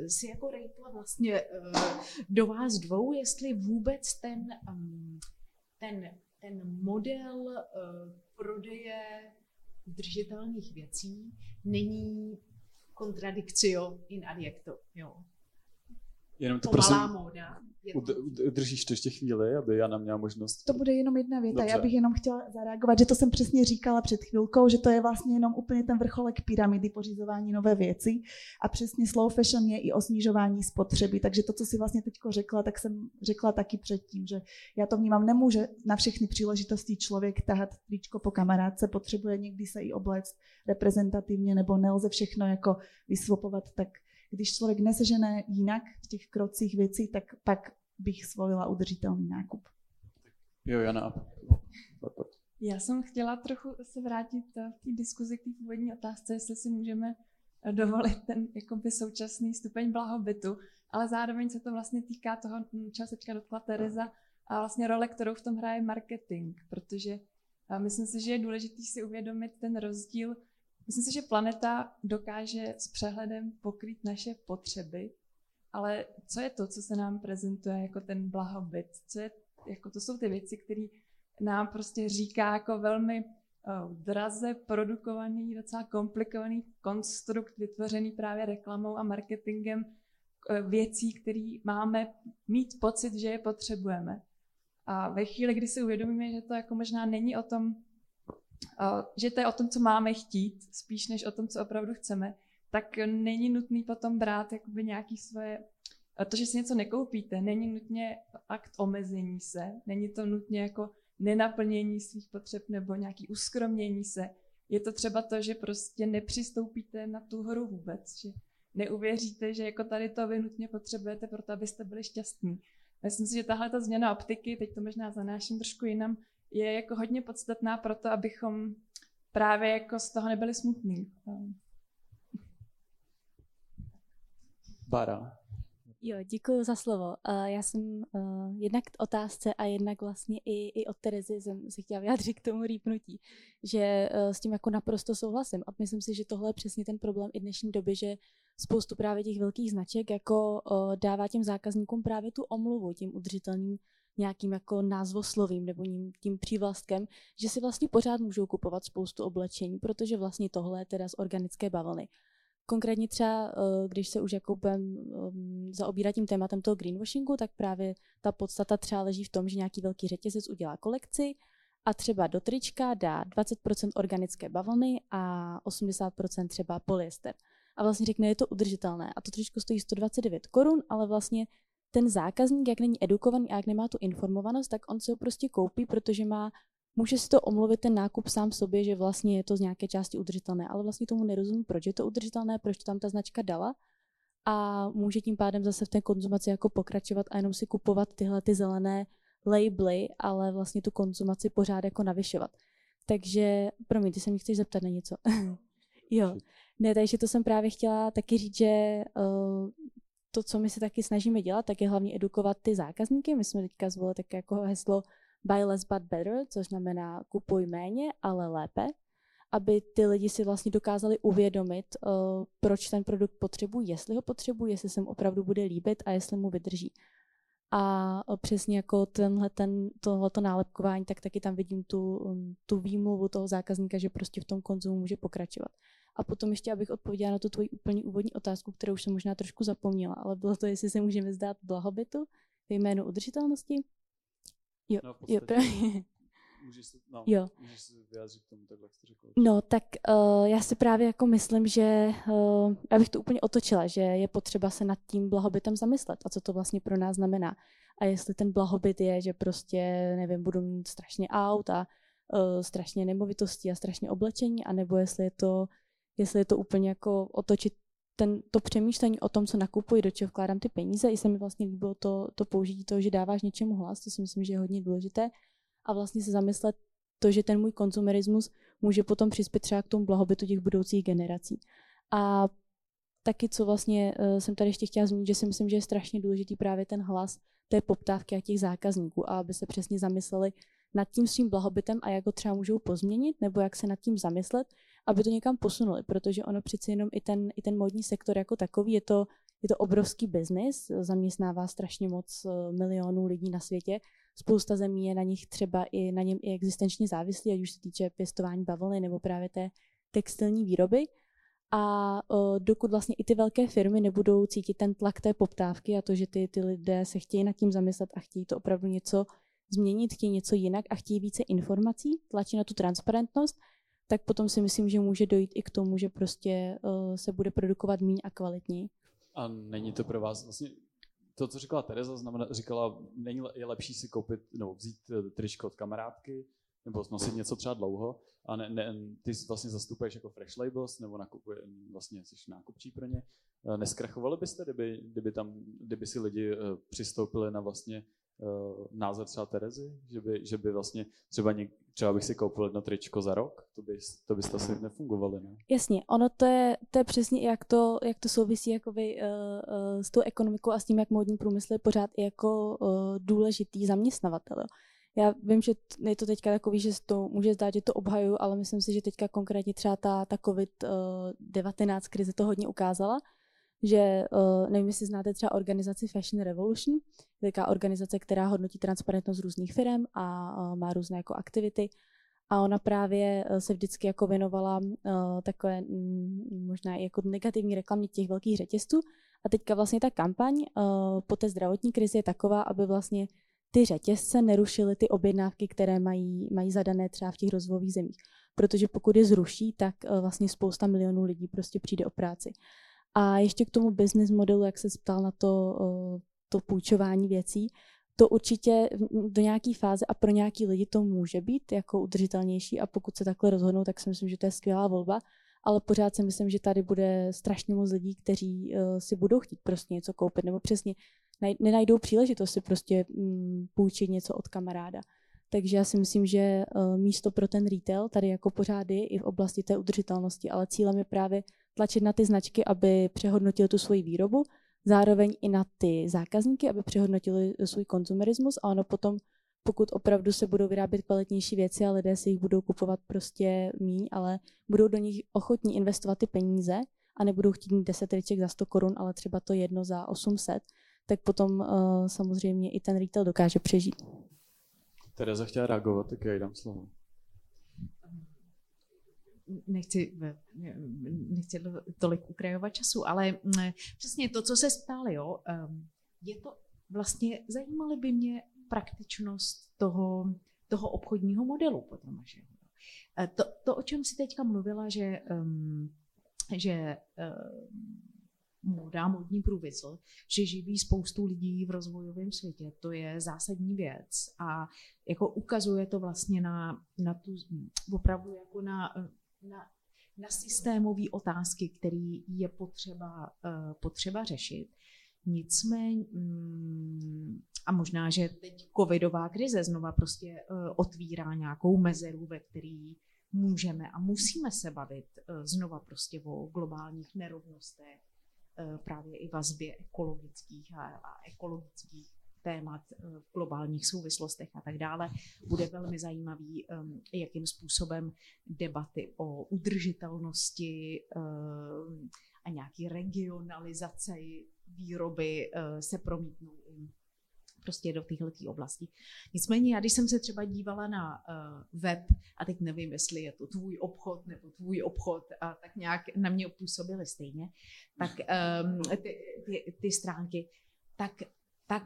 si jako rejtla vlastně do vás dvou, jestli vůbec ten, mm, ten, ten model prodeje udržitelných věcí není kontradikcio in adjecto. Jo. Jenom to prosím, móda. udržíš to ještě chvíli, aby Jana měla možnost. To bude jenom jedna věta. Dobře. Já bych jenom chtěla zareagovat, že to jsem přesně říkala před chvilkou, že to je vlastně jenom úplně ten vrcholek pyramidy pořizování nové věci a přesně slow fashion je i o snižování spotřeby. Takže to, co si vlastně teď řekla, tak jsem řekla taky předtím, že já to vnímám, nemůže na všechny příležitosti člověk tahat tričko po kamarádce, potřebuje někdy se i obléct reprezentativně, nebo nelze všechno jako vysvopovat tak když člověk nesežené jinak v těch krocích věcí, tak pak bych zvolila udržitelný nákup. Jo, Jana. Já jsem chtěla trochu se vrátit eh, v té diskuzi k té původní otázce, jestli si můžeme eh, dovolit ten jakoby současný stupeň blahobytu, ale zároveň se to vlastně týká toho, čeho se teďka dotkla Tereza, a vlastně role, kterou v tom hraje marketing, protože eh, myslím si, že je důležité si uvědomit ten rozdíl Myslím si, že planeta dokáže s přehledem pokrýt naše potřeby, ale co je to, co se nám prezentuje jako ten blahobyt? Co je, jako to jsou ty věci, které nám prostě říká jako velmi uh, draze produkovaný, docela komplikovaný konstrukt vytvořený právě reklamou a marketingem uh, věcí, které máme mít pocit, že je potřebujeme. A ve chvíli, kdy si uvědomíme, že to jako možná není o tom, že to je o tom, co máme chtít, spíš než o tom, co opravdu chceme, tak není nutný potom brát jakoby nějaký svoje, to, že si něco nekoupíte, není nutně akt omezení se, není to nutně jako nenaplnění svých potřeb nebo nějaký uskromnění se. Je to třeba to, že prostě nepřistoupíte na tu hru vůbec, že neuvěříte, že jako tady to vy nutně potřebujete proto, abyste byli šťastní. Myslím si, že tahle ta změna optiky, teď to možná zanáším trošku jinam, je jako hodně podstatná pro to, abychom právě jako z toho nebyli smutní. Bára. Jo, děkuji za slovo. Uh, já jsem uh, jednak k otázce a jednak vlastně i, i od Terezy jsem se chtěla vyjádřit k tomu rýpnutí, že uh, s tím jako naprosto souhlasím a myslím si, že tohle je přesně ten problém i dnešní doby, že spoustu právě těch velkých značek jako dává těm zákazníkům právě tu omluvu tím udržitelným nějakým jako názvoslovím nebo tím přívlastkem, že si vlastně pořád můžou kupovat spoustu oblečení, protože vlastně tohle je teda z organické bavlny. Konkrétně třeba, eh, když se už jako budem ehm, zaobírat tím tématem toho greenwashingu, tak právě ta podstata třeba leží v tom, že nějaký velký řetězec udělá kolekci a třeba do trička dá 20% organické bavlny a 80% třeba polyester. A vlastně řekne, je to udržitelné. A to tričko stojí 129 korun, ale vlastně ten zákazník, jak není edukovaný a jak nemá tu informovanost, tak on si ho prostě koupí, protože má, může si to omluvit ten nákup sám sobě, že vlastně je to z nějaké části udržitelné, ale vlastně tomu nerozumí, proč je to udržitelné, proč to tam ta značka dala a může tím pádem zase v té konzumaci jako pokračovat a jenom si kupovat tyhle ty zelené labely, ale vlastně tu konzumaci pořád jako navyšovat. Takže, promiň, ty se mě chceš zeptat na něco. (laughs) jo, ne, takže to jsem právě chtěla taky říct, že uh, to, co my se taky snažíme dělat, tak je hlavně edukovat ty zákazníky. My jsme teďka zvolili také jako heslo buy less but better, což znamená kupuj méně, ale lépe, aby ty lidi si vlastně dokázali uvědomit, uh, proč ten produkt potřebují, jestli ho potřebují, jestli se mu opravdu bude líbit a jestli mu vydrží. A uh, přesně jako tenhle, ten, tohleto nálepkování, tak taky tam vidím tu, um, tu výmluvu toho zákazníka, že prostě v tom konzumu může pokračovat. A potom ještě, abych odpověděla na tu tvoji úplně úvodní otázku, kterou už jsem možná trošku zapomněla, ale bylo to, jestli se můžeme zdát blahobytu ve jménu udržitelnosti. Jo, No, jo, právě. Můžeš se, no, Jo. můžeš se vyjádřit k tomu, takhle jak jsi řekl. No, tak uh, já si právě jako myslím, že uh, já bych to úplně otočila, že je potřeba se nad tím blahobytem zamyslet a co to vlastně pro nás znamená. A jestli ten blahobyt je, že prostě, nevím, budu mít strašně aut a uh, strašně nemovitostí a strašně oblečení, anebo jestli je to, jestli je to úplně jako otočit ten, to přemýšlení o tom, co nakupuji, do čeho vkládám ty peníze. I se mi vlastně líbilo to, to použití toho, že dáváš něčemu hlas, to si myslím, že je hodně důležité. A vlastně se zamyslet to, že ten můj konzumerismus může potom přispět třeba k tomu blahobytu těch budoucích generací. A taky, co vlastně uh, jsem tady ještě chtěla zmínit, že si myslím, že je strašně důležitý právě ten hlas té poptávky a těch zákazníků a aby se přesně zamysleli nad tím svým blahobytem a jak ho třeba můžou pozměnit, nebo jak se nad tím zamyslet, aby to někam posunuli, protože ono přeci jenom i ten, i ten módní sektor jako takový, je to, je to obrovský biznis, zaměstnává strašně moc eh, milionů lidí na světě, spousta zemí je na nich třeba i na něm i existenčně závislí, ať už se týče pěstování bavlny nebo právě té textilní výroby. A uh, dokud vlastně i ty velké firmy nebudou cítit ten tlak té poptávky a to, že ty, ty lidé se chtějí nad tím zamyslet a chtějí to opravdu něco změnit, chtějí něco jinak a chtějí více informací, tlačí na tu transparentnost, tak potom si myslím, že může dojít i k tomu, že prostě uh, se bude produkovat míň a kvalitněji. A není to pro vás vlastně to, co říkala Tereza, znamená, říkala, není je lepší si koupit, nebo vzít eh, tričko od kamarádky, nebo nosit něco třeba dlouho, a ne, ne, ty vlastně zastupuješ jako Fresh Labels, nebo nakupuje, vlastně jsi nákupčí pro ně. Eh, Neskrachovali byste, kdyby, kdyby, tam, kdyby si lidi přistoupili na vlastně názor třeba Terezy, že by, že by vlastně třeba, něk, třeba bych si koupil jedno tričko za rok, to by, to byste asi nefungovali, ne? Jasně, ono to je, to je přesně jak to, jak to souvisí jakoby, uh, uh, s tou ekonomikou a s tím, jak módní průmysl je pořád i jako uh, důležitý zaměstnavatel. Já vím, že je to teďka takový, že to může zdát, že to obhaju, ale myslím si, že teďka konkrétně třeba ta, ta COVID-19 krize to hodně ukázala, že uh, nevím, jestli znáte třeba organizaci Fashion Revolution, taková organizace, která hodnotí transparentnost různých firm a uh, má různé jako aktivity. A ona právě uh, se vždycky jako věnovala uh, takové mm, možná i jako negativní reklamě těch velkých řetězců. A teďka vlastně ta kampaň uh, po té zdravotní krizi je taková, aby vlastně ty řetězce nerušily ty objednávky, které mají, mají zadané třeba v těch rozvojových zemích. Protože pokud je zruší, tak vlastně spousta milionů lidí prostě přijde o práci. A ještě k tomu business modelu, jak se ptal na to, uh, to půjčování věcí, to určitě do nějaké fáze a pro nějaký lidi to může být jako udržitelnější a pokud se takhle rozhodnou, tak si myslím, že to je skvělá volba, ale pořád si myslím, že tady bude strašně moc lidí, kteří uh, si budou chtít prostě něco koupit nebo přesně naj- nenajdou příležitost si prostě mm, půjčit něco od kamaráda. Takže já si myslím, že uh, místo pro ten retail tady jako pořád je i v oblasti té udržitelnosti, ale cílem je právě tlačit na ty značky, aby přehodnotili tu svoji výrobu, zároveň i na ty zákazníky, aby přehodnotili svůj konzumerismus a ono potom, pokud opravdu se budou vyrábět kvalitnější věci a lidé si jich budou kupovat prostě míň, ale budou do nich ochotní investovat ty peníze a nebudou chtít mít 10 triček za 100 korun, ale třeba to jedno za 800, tak potom uh, samozřejmě i ten retail dokáže přežít. Tereza chtěla reagovat, tak já jí dám slovo. Nechci, nechci tolik ukrajovat času, ale mm, přesně to, co se ptali, jo, je to vlastně, zajímaly by mě praktičnost toho, toho obchodního modelu potom. Eh, To, to, o čem si teďka mluvila, že, že um, módní průmysl, že živí spoustu lidí v rozvojovém světě, to je zásadní věc a jako ukazuje to vlastně na, na tu, opravdu jako na, na, na systémové otázky, které je potřeba, uh, potřeba řešit. Nicméně, mm, a možná, že teď covidová krize znova prostě uh, otvírá nějakou mezeru, ve který můžeme a musíme se bavit uh, znova prostě o globálních nerovnostech, právě i vazbě ekologických a, a ekologických témat uh, v globálních souvislostech a tak dále. Bude velmi zajímavý, um, jakým způsobem debaty o udržitelnosti um, a nějaký regionalizaci výroby uh, se promítnou prostě do téhle oblasti. Nicméně já, když jsem se třeba dívala na uh, web, a teď nevím, jestli je to tvůj obchod nebo tvůj obchod, a tak nějak na mě působily stejně, tak um, ty, ty, ty stránky, tak, tak,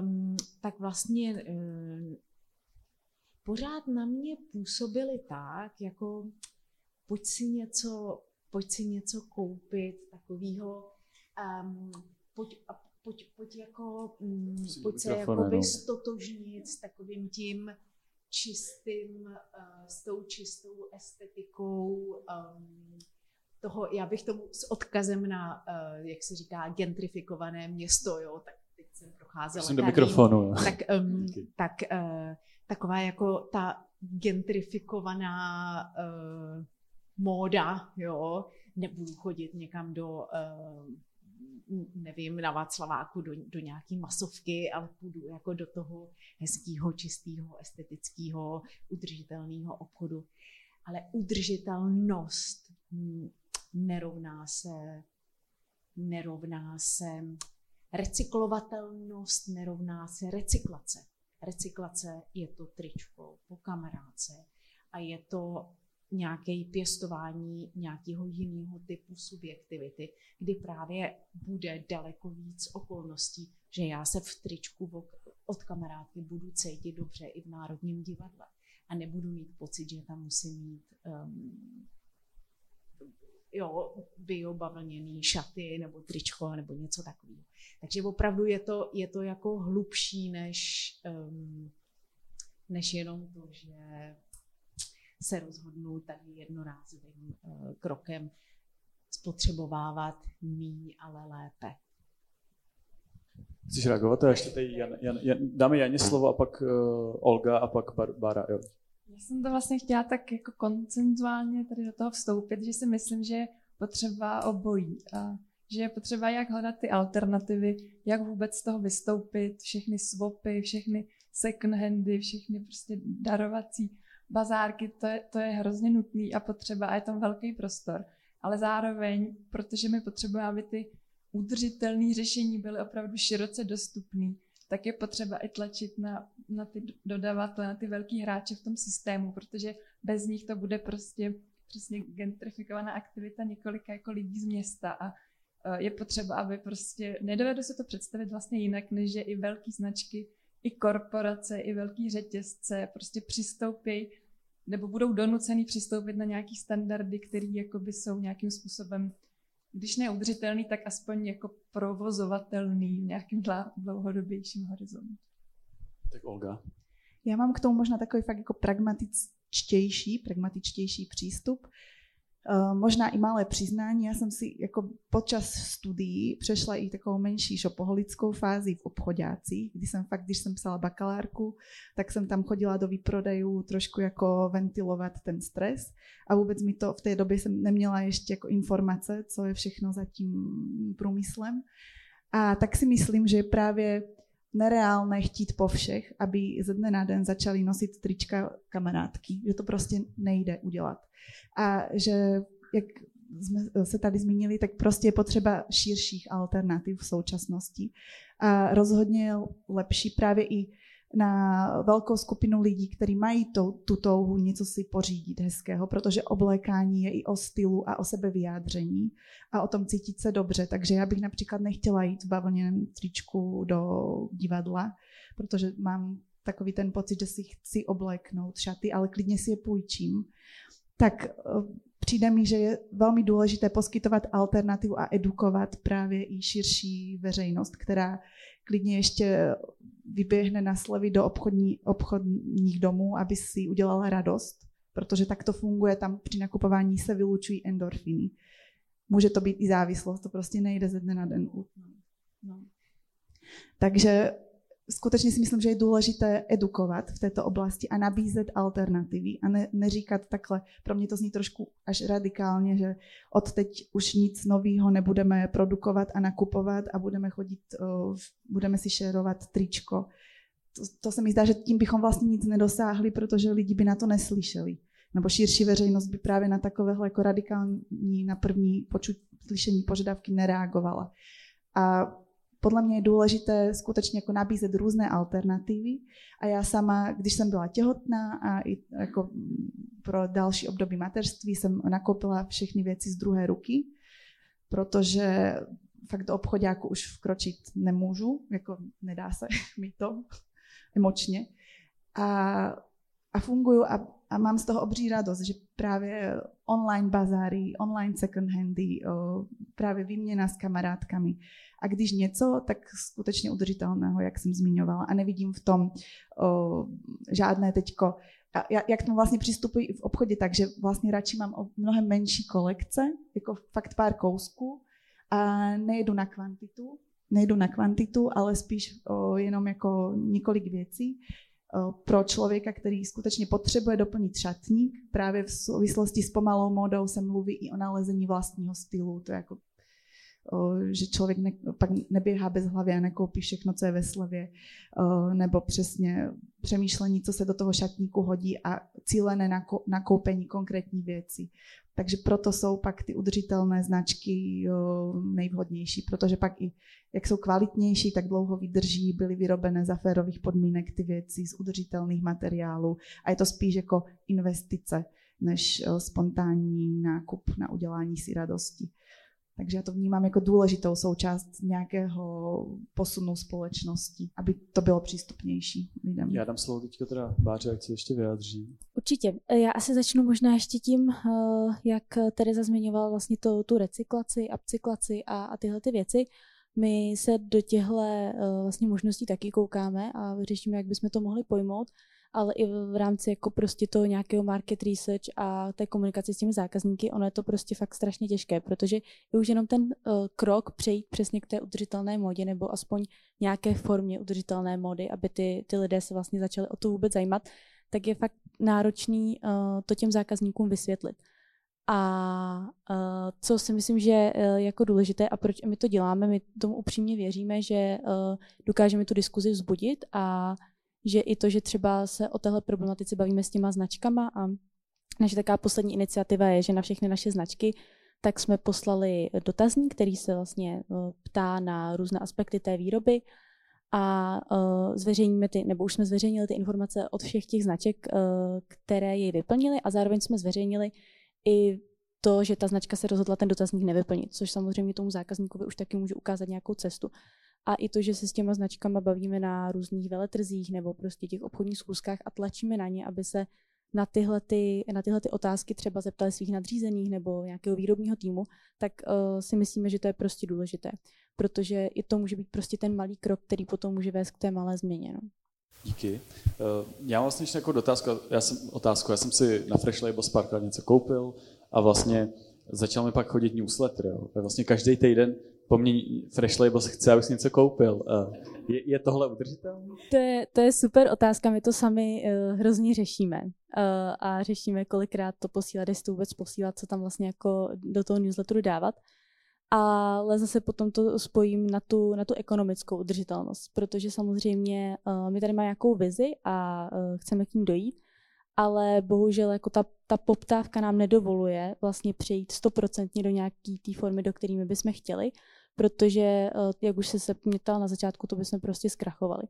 um, tak vlastně um, pořád na mě působily tak, jako pojď si něco, pojď si něco koupit, takového, um, pojď, pojď, pojď, jako, um, pojď se jakoby stotožnit s takovým tím čistým, uh, s tou čistou estetikou um, toho, já bych tomu s odkazem na, uh, jak se říká, gentrifikované město, jo, tak teď jsem procházela. Jsem do mikrofonu. Tak, um, tak uh, taková jako ta gentrifikovaná uh, móda, jo, nebudu chodit někam do, uh, nevím, na Václaváku do, do nějaký masovky, ale půjdu jako do toho hezkého, čistého, estetického, udržitelného obchodu. Ale udržitelnost nerovná se, nerovná se recyklovatelnost, nerovná se recyklace. Recyklace je to tričko po kamarádce a je to nějaké pěstování nějakého jiného typu subjektivity, kdy právě bude daleko víc okolností, že já se v tričku od kamarádky budu cítit dobře i v Národním divadle a nebudu mít pocit, že tam musím mít um, jo, biobavlněný šaty nebo tričko nebo něco takového. Takže opravdu je to, je to jako hlubší než, um, než jenom to, že se rozhodnu tady jednorázovým uh, krokem spotřebovávat míň, ale lépe. Chceš reagovat? A ještě tady Jan, Jan, Jan, dáme Janě slovo a pak uh, Olga a pak Bar, Bára. Jo. Já jsem to vlastně chtěla tak jako koncentuálně tady do toho vstoupit, že si myslím, že je potřeba obojí. A že je potřeba jak hledat ty alternativy, jak vůbec z toho vystoupit, všechny swapy, všechny second handy, všechny prostě darovací bazárky, to je, to je hrozně nutný a potřeba a je tam velký prostor. Ale zároveň, protože my potřebujeme, aby ty udržitelné řešení byly opravdu široce dostupné, tak je potřeba i tlačit na, na ty dodavatele, na ty velký hráče v tom systému, protože bez nich to bude prostě přesně gentrifikovaná aktivita několika jako lidí z města a e, je potřeba, aby prostě, nedovedu se to představit vlastně jinak, než že i velké značky, i korporace, i velký řetězce prostě přistoupí nebo budou donucený přistoupit na nějaký standardy, které jsou nějakým způsobem, když neudržitelný, tak aspoň jako provozovatelný v nějakým dlouhodobějším horizontu. Tak Olga. Já mám k tomu možná takový fakt jako pragmatičtější, pragmatičtější přístup. Eh, možná i malé přiznání. Já jsem si jako počas studií přešla i takovou menší šopoholickou fázi v obchodácích, kdy jsem fakt, když jsem psala bakalárku, tak jsem tam chodila do výprodejů trošku jako ventilovat ten stres a vůbec mi to v té době jsem neměla ještě jako informace, co je všechno za tím průmyslem. A tak si myslím, že právě nereálné chtít po všech, aby ze dne na den začali nosit trička kamarádky, že to prostě nejde udělat. A že, jak jsme se tady zmínili, tak prostě je potřeba širších alternativ v současnosti. A rozhodně je lepší právě i na velkou skupinu lidí, kteří mají to, tu touhu něco si pořídit hezkého, protože oblékání je i o stylu a o sebevyjádření a o tom cítit se dobře. Takže já bych například nechtěla jít v bavlněném tričku do divadla, protože mám takový ten pocit, že si chci obléknout šaty, ale klidně si je půjčím. Tak eh, přijde mi, že je velmi důležité poskytovat alternativu a edukovat právě i širší veřejnost, která klidně ještě vyběhne na slevy do obchodní, obchodních domů, aby si udělala radost, protože tak to funguje, tam při nakupování se vylučují endorfiny. Může to být i závislost, to prostě nejde ze dne na den. No. Takže skutečně si myslím, že je důležité edukovat v této oblasti a nabízet alternativy a ne, neříkat takhle, pro mě to zní trošku až radikálně, že od teď už nic nového nebudeme produkovat a nakupovat a budeme chodit, uh, budeme si šerovat tričko. To, to se mi zdá, že tím bychom vlastně nic nedosáhli, protože lidi by na to neslyšeli. Nebo širší veřejnost by právě na takovéhle jako radikální na první počut, slyšení požadavky nereagovala. A podle mě je důležité skutečně jako nabízet různé alternativy a já sama, když jsem byla těhotná a i jako pro další období mateřství jsem nakoupila všechny věci z druhé ruky, protože fakt do obchodáku už vkročit nemůžu, jako nedá se (laughs) mi to emočně. A, a funguju a, a mám z toho obří radost, že právě online bazáry, online second handy, právě výměna s kamarádkami. A když něco, tak skutečně udržitelného, jak jsem zmiňovala. A nevidím v tom o, žádné teďko a jak tomu vlastně přistupuji v obchodě, takže vlastně radši mám o mnohem menší kolekce, jako fakt pár kousků a nejedu na kvantitu, nejdu na kvantitu, ale spíš o, jenom jako několik věcí o, pro člověka, který skutečně potřebuje doplnit šatník. Právě v souvislosti s pomalou modou se mluví i o nalezení vlastního stylu. To je jako že člověk ne, pak neběhá bez hlavy a nekoupí všechno, co je ve slevě, nebo přesně přemýšlení, co se do toho šatníku hodí a cílené nakoupení konkrétní věci. Takže proto jsou pak ty udržitelné značky nejvhodnější, protože pak i jak jsou kvalitnější, tak dlouho vydrží, byly vyrobené za férových podmínek ty věci z udržitelných materiálů a je to spíš jako investice než spontánní nákup na udělání si radosti. Takže já to vnímám jako důležitou součást nějakého posunu společnosti, aby to bylo přístupnější lidem. Já dám slovo teďka teda Báře, jak se ještě vyjádří. Určitě. Já asi začnu možná ještě tím, eh, jak Tereza zmiňovala vlastně to, tu recyklaci, upcyklaci a, a tyhle ty věci. My se do těchto eh, vlastně možností taky koukáme a řešíme, jak bychom to mohli pojmout ale i v rámci jako prostě toho nějakého market research a té komunikace s těmi zákazníky, ono je to prostě fakt strašně těžké, protože je už jenom ten uh, krok přejít přesně k té udržitelné modě nebo aspoň nějaké formě udržitelné mody, aby ty, ty lidé se vlastně začali o to vůbec zajímat, tak je fakt náročný uh, to těm zákazníkům vysvětlit. A uh, co si myslím, že uh, jako důležité a proč my to děláme, my tomu upřímně věříme, že uh, dokážeme tu diskuzi vzbudit a že i to, že třeba se o téhle problematice bavíme s těma značkama a naše taková poslední iniciativa je, že na všechny naše značky tak jsme poslali dotazník, který se vlastně eh, ptá na různé aspekty té výroby a uh, zveřejníme ty, nebo už jsme zveřejnili ty informace od všech těch značek, uh, které jej vyplnili a zároveň jsme zveřejnili i to, že ta značka se rozhodla ten dotazník nevyplnit, což samozřejmě tomu zákazníkovi už taky může ukázat nějakou cestu a i to, že se s těma značkama bavíme na různých veletrzích nebo prostě těch obchodních schůzkách a tlačíme na ně, aby se na tyhle, ty, na tyhle ty otázky třeba zeptali svých nadřízených nebo nějakého výrobního týmu, tak uh, si myslíme, že to je prostě důležité, protože i to může být prostě ten malý krok, který potom může vést k té malé změně. No. Díky. Uh, já mám vlastně ještě jako otázku, já jsem, otázku, já jsem si na Fresh Label Sparkle něco koupil a vlastně začal mi pak chodit newsletter. Jo. Vlastně každý týden po mně Fresh Labels chce, abych si něco koupil. Je, je tohle udržitelné? To je, to je super otázka, my to sami uh, hrozně řešíme. Uh, a řešíme, kolikrát to posílat, jestli to vůbec posílat, co tam vlastně jako do toho newsletteru dávat. Ale zase potom to spojím na tu, na tu ekonomickou udržitelnost, protože samozřejmě uh, my tady máme nějakou vizi a uh, chceme k ní dojít, ale bohužel jako ta, ta poptávka nám nedovoluje vlastně přejít stoprocentně do nějaké té formy, do které my bychom chtěli, protože, eh, jak už se se mě ptal na začátku, to bychom prostě zkrachovali.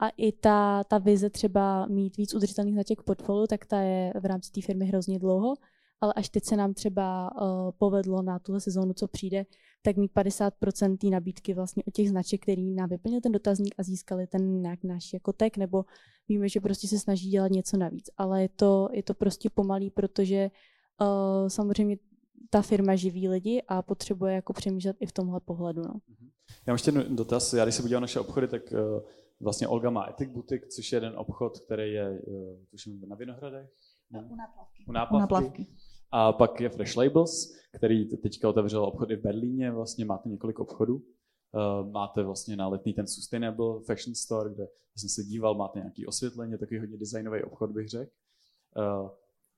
A i ta, ta vize třeba mít víc udržitelných značek portfoliu, tak ta je v rámci té firmy hrozně dlouho, ale až teď se nám třeba uh, povedlo na tuhle sezónu, co přijde, tak mít 50% té nabídky vlastně od těch značek, který nám vyplnil ten dotazník a získali ten nějak náš jako tek, nebo víme, že prostě se snaží dělat něco navíc. Ale je to, je to prostě pomalý, protože uh, samozřejmě ta firma živí lidi a potřebuje jako přemýšlet i v tomhle pohledu. No. Mhm. Já mám ještě dotaz. Já když se podívám na naše obchody, tak uh, vlastně Olga má Ethic Boutique, což je jeden obchod, který je, uh, tuším, na Vinohradech? Ne? U náplavky. U náplavky. U náplavky. A pak je Fresh Labels, který teďka otevřel obchody v Berlíně, vlastně máte několik obchodů. Uh, máte vlastně na letní ten Sustainable Fashion Store, kde jsem se díval, máte nějaký osvětlení, takový hodně designový obchod, bych řekl. Uh,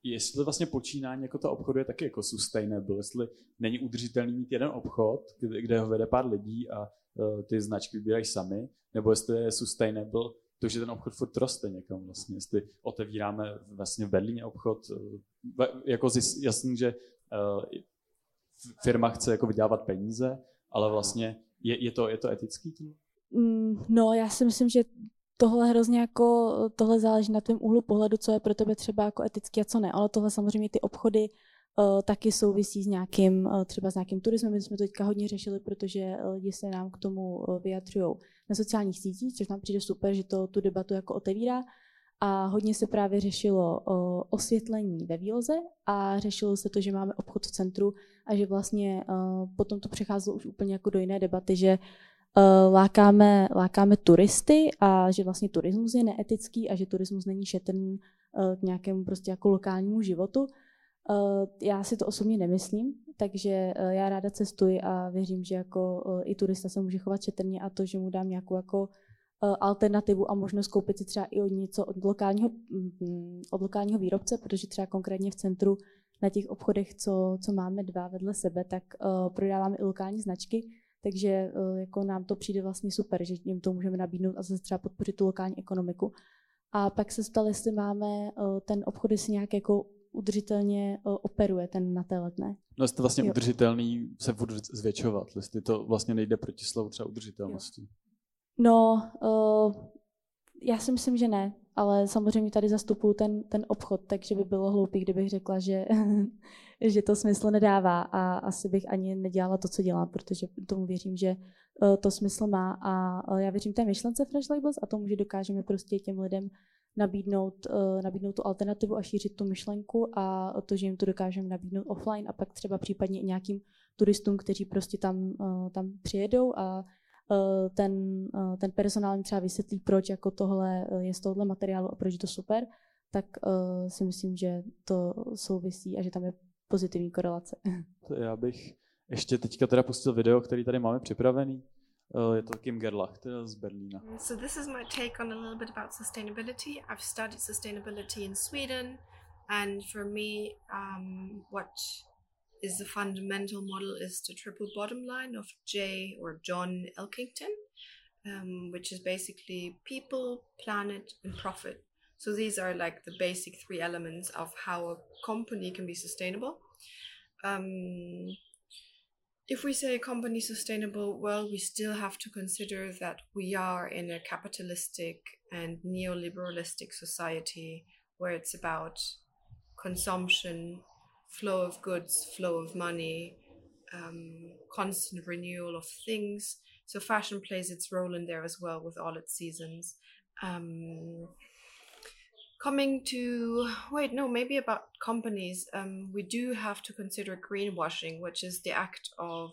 jestli vlastně počínání jako to obchodu je taky jako sustainable, jestli není udržitelný mít jeden obchod, kde, ho vede pár lidí a uh, ty značky vybírají sami, nebo jestli je sustainable to, že ten obchod furt roste někam vlastně, jestli otevíráme vlastně v Berlíně obchod, uh, jako jasný, že uh, firma chce jako vydávat peníze, ale vlastně Je, je, to, je to etický? Mm, no, já si myslím, že tohle hrozně jako, tohle záleží na tvém úhlu pohledu, co je pro tebe třeba jako etický a co ne, ale tohle samozřejmě ty obchody taky souvisí s nějakým, uh, třeba s nějakým turismem, my jsme to teďka hodně řešili, protože lidi se nám k tomu vyjadřují na sociálních sítích, což nám přijde super, že to tu debatu jako otevírá a hodně se právě řešilo osvětlení ve výloze a řešilo se to, že máme obchod v centru a že vlastně potom to přecházelo už úplně jako do jiné debaty, že lákáme, lákáme turisty a že vlastně turismus je neetický a že turismus není šetrný k nějakému prostě jako lokálnímu životu. Uh, já si to osobně nemyslím, takže uh, já ráda cestuji a věřím, že jako uh, i turista se může chovat šetrně a to, že mu dám nějakou jako alternativu a možnost koupit si třeba i od něco od lokálního, mm, od lokálního výrobce, protože třeba konkrétně v centru na těch obchodech, co, co máme dva vedle sebe, tak uh, prodáváme i lokální značky, takže uh, jako nám to přijde vlastně super, že jim to můžeme nabídnout a zase třeba podpořit tu lokální ekonomiku. A pak se ptal, jestli máme ten obchod, jestli nějak jako udržitelně uh, operuje ten na té letné. No jestli vlastně jo. udržitelný se bude zvětšovat, jestli to vlastně nejde proti slovu třeba udržitelnosti. Jo. No, uh, já si myslím, že ne, ale samozřejmě tady zastupuju ten, ten obchod, takže by bylo hloupý, kdybych řekla, že, (laughs) že to smysl nedává a asi bych ani nedělala to, co dělám, protože tomu věřím, že uh, to smysl má a já věřím té myšlence Fresh Labels a tomu, že dokážeme prostě těm lidem nabídnout, uh, nabídnout tu alternativu a šířit tu myšlenku a to, že jim to dokážeme nabídnout offline a pak třeba případně i nějakým turistům, kteří prostě tam, uh, tam přijedou a Eh, ten, eh, ten personál mi třeba vysvětlí, proč jako tohle eh, je z tohohle materiálu a proč je to super, tak si myslím, že to souvisí a že tam je pozitivní korelace. (laughs) Já bych ještě teďka teda pustil video, který tady máme připravený. To Kim Berlína. So this is my take on a little bit about sustainability. I've studied sustainability in Sweden and for me um, what is the fundamental model is the triple bottom line of J or John Elkington, um, which is basically people, planet, and profit. So these are like the basic three elements of how a company can be sustainable. Um, if we say a company sustainable, well, we still have to consider that we are in a capitalistic and neoliberalistic society where it's about consumption flow of goods, flow of money, um, constant renewal of things. So fashion plays its role in there as well with all its seasons. Um, coming to wait, no, maybe about companies. Um, we do have to consider greenwashing, which is the act of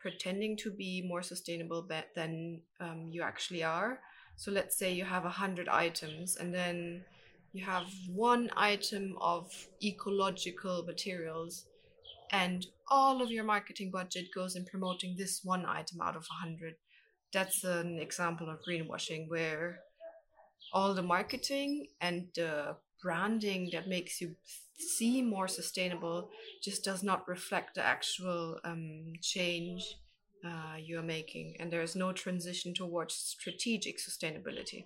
pretending to be more sustainable than um, you actually are. So let's say you have a hundred items, and then you have one item of ecological materials and all of your marketing budget goes in promoting this one item out of a 100 that's an example of greenwashing where all the marketing and the branding that makes you seem more sustainable just does not reflect the actual um, change uh, you are making and there is no transition towards strategic sustainability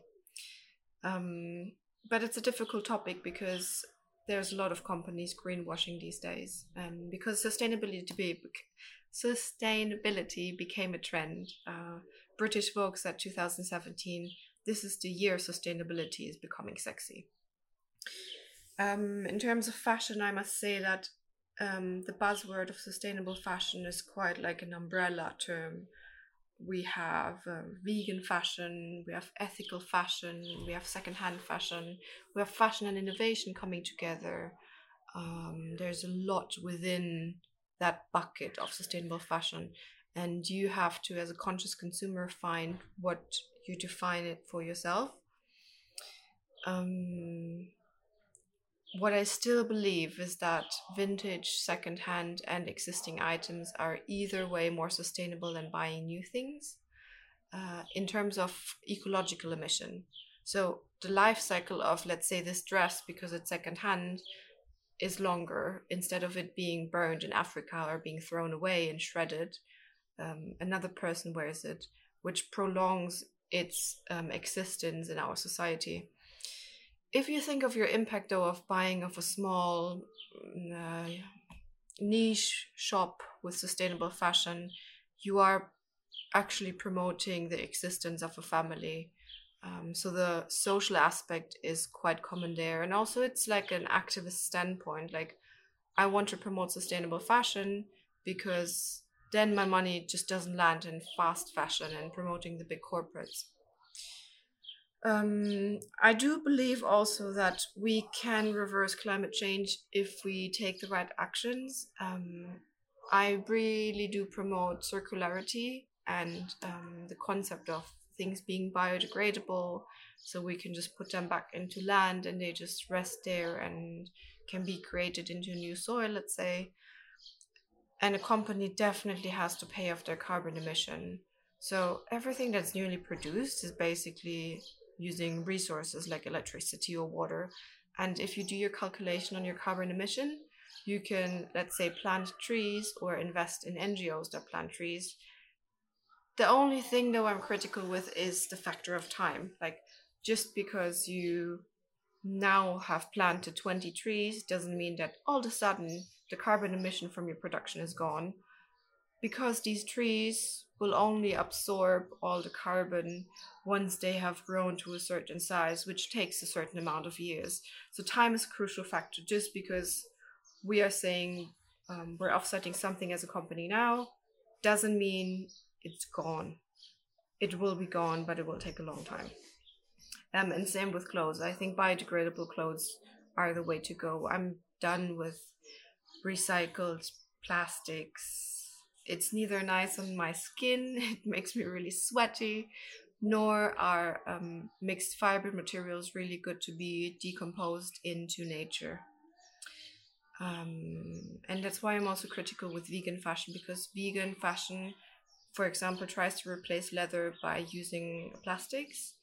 um, but it's a difficult topic because there's a lot of companies greenwashing these days, and because sustainability be, sustainability became a trend. Uh, British Vogue said 2017, this is the year sustainability is becoming sexy. Um, in terms of fashion, I must say that um, the buzzword of sustainable fashion is quite like an umbrella term we have um, vegan fashion, we have ethical fashion, we have secondhand fashion, we have fashion and innovation coming together. Um, there's a lot within that bucket of sustainable fashion, and you have to, as a conscious consumer, find what you define it for yourself. Um, what I still believe is that vintage, secondhand, and existing items are either way more sustainable than buying new things uh, in terms of ecological emission. So the life cycle of, let's say, this dress, because it's secondhand, is longer. Instead of it being burned in Africa or being thrown away and shredded, um, another person wears it, which prolongs its um, existence in our society if you think of your impact though of buying of a small mm, uh, niche shop with sustainable fashion you are actually promoting the existence of a family. Um, so the social aspect is quite common there. And also, it's like an activist standpoint. Like, I want to promote sustainable fashion because then my money just doesn't land in fast fashion and promoting the big corporates. Um, I do believe also that we can reverse climate change if we take the right actions. Um, I really do promote circularity and um, the concept of things being biodegradable so we can just put them back into land and they just rest there and can be created into new soil, let's say. And a company definitely has to pay off their carbon emission. So everything that's newly produced is basically using resources like electricity or water. And if you do your calculation on your carbon emission, you can, let's say, plant trees or invest in NGOs that plant trees. The only thing, though, I'm critical with is the factor of time. Like, just because you now have planted 20 trees doesn't mean that all of a sudden the carbon emission from your production is gone. Because these trees will only absorb all the carbon once they have grown to a certain size, which takes a certain amount of years. So time is a crucial factor. Just because we are saying um, we're offsetting something as a company now, doesn't mean it's gone. It will be gone, but it will take a long time. Um, and same with clothes. I think biodegradable clothes are the way to go. I'm done with recycled plastics it's neither nice on my skin, (laughs) it makes me really sweaty, nor are um, mixed fiber materials really good to be decomposed into nature. Um, and that's why I'm also critical with vegan fashion because vegan fashion, for example, tries to replace leather by using plastics.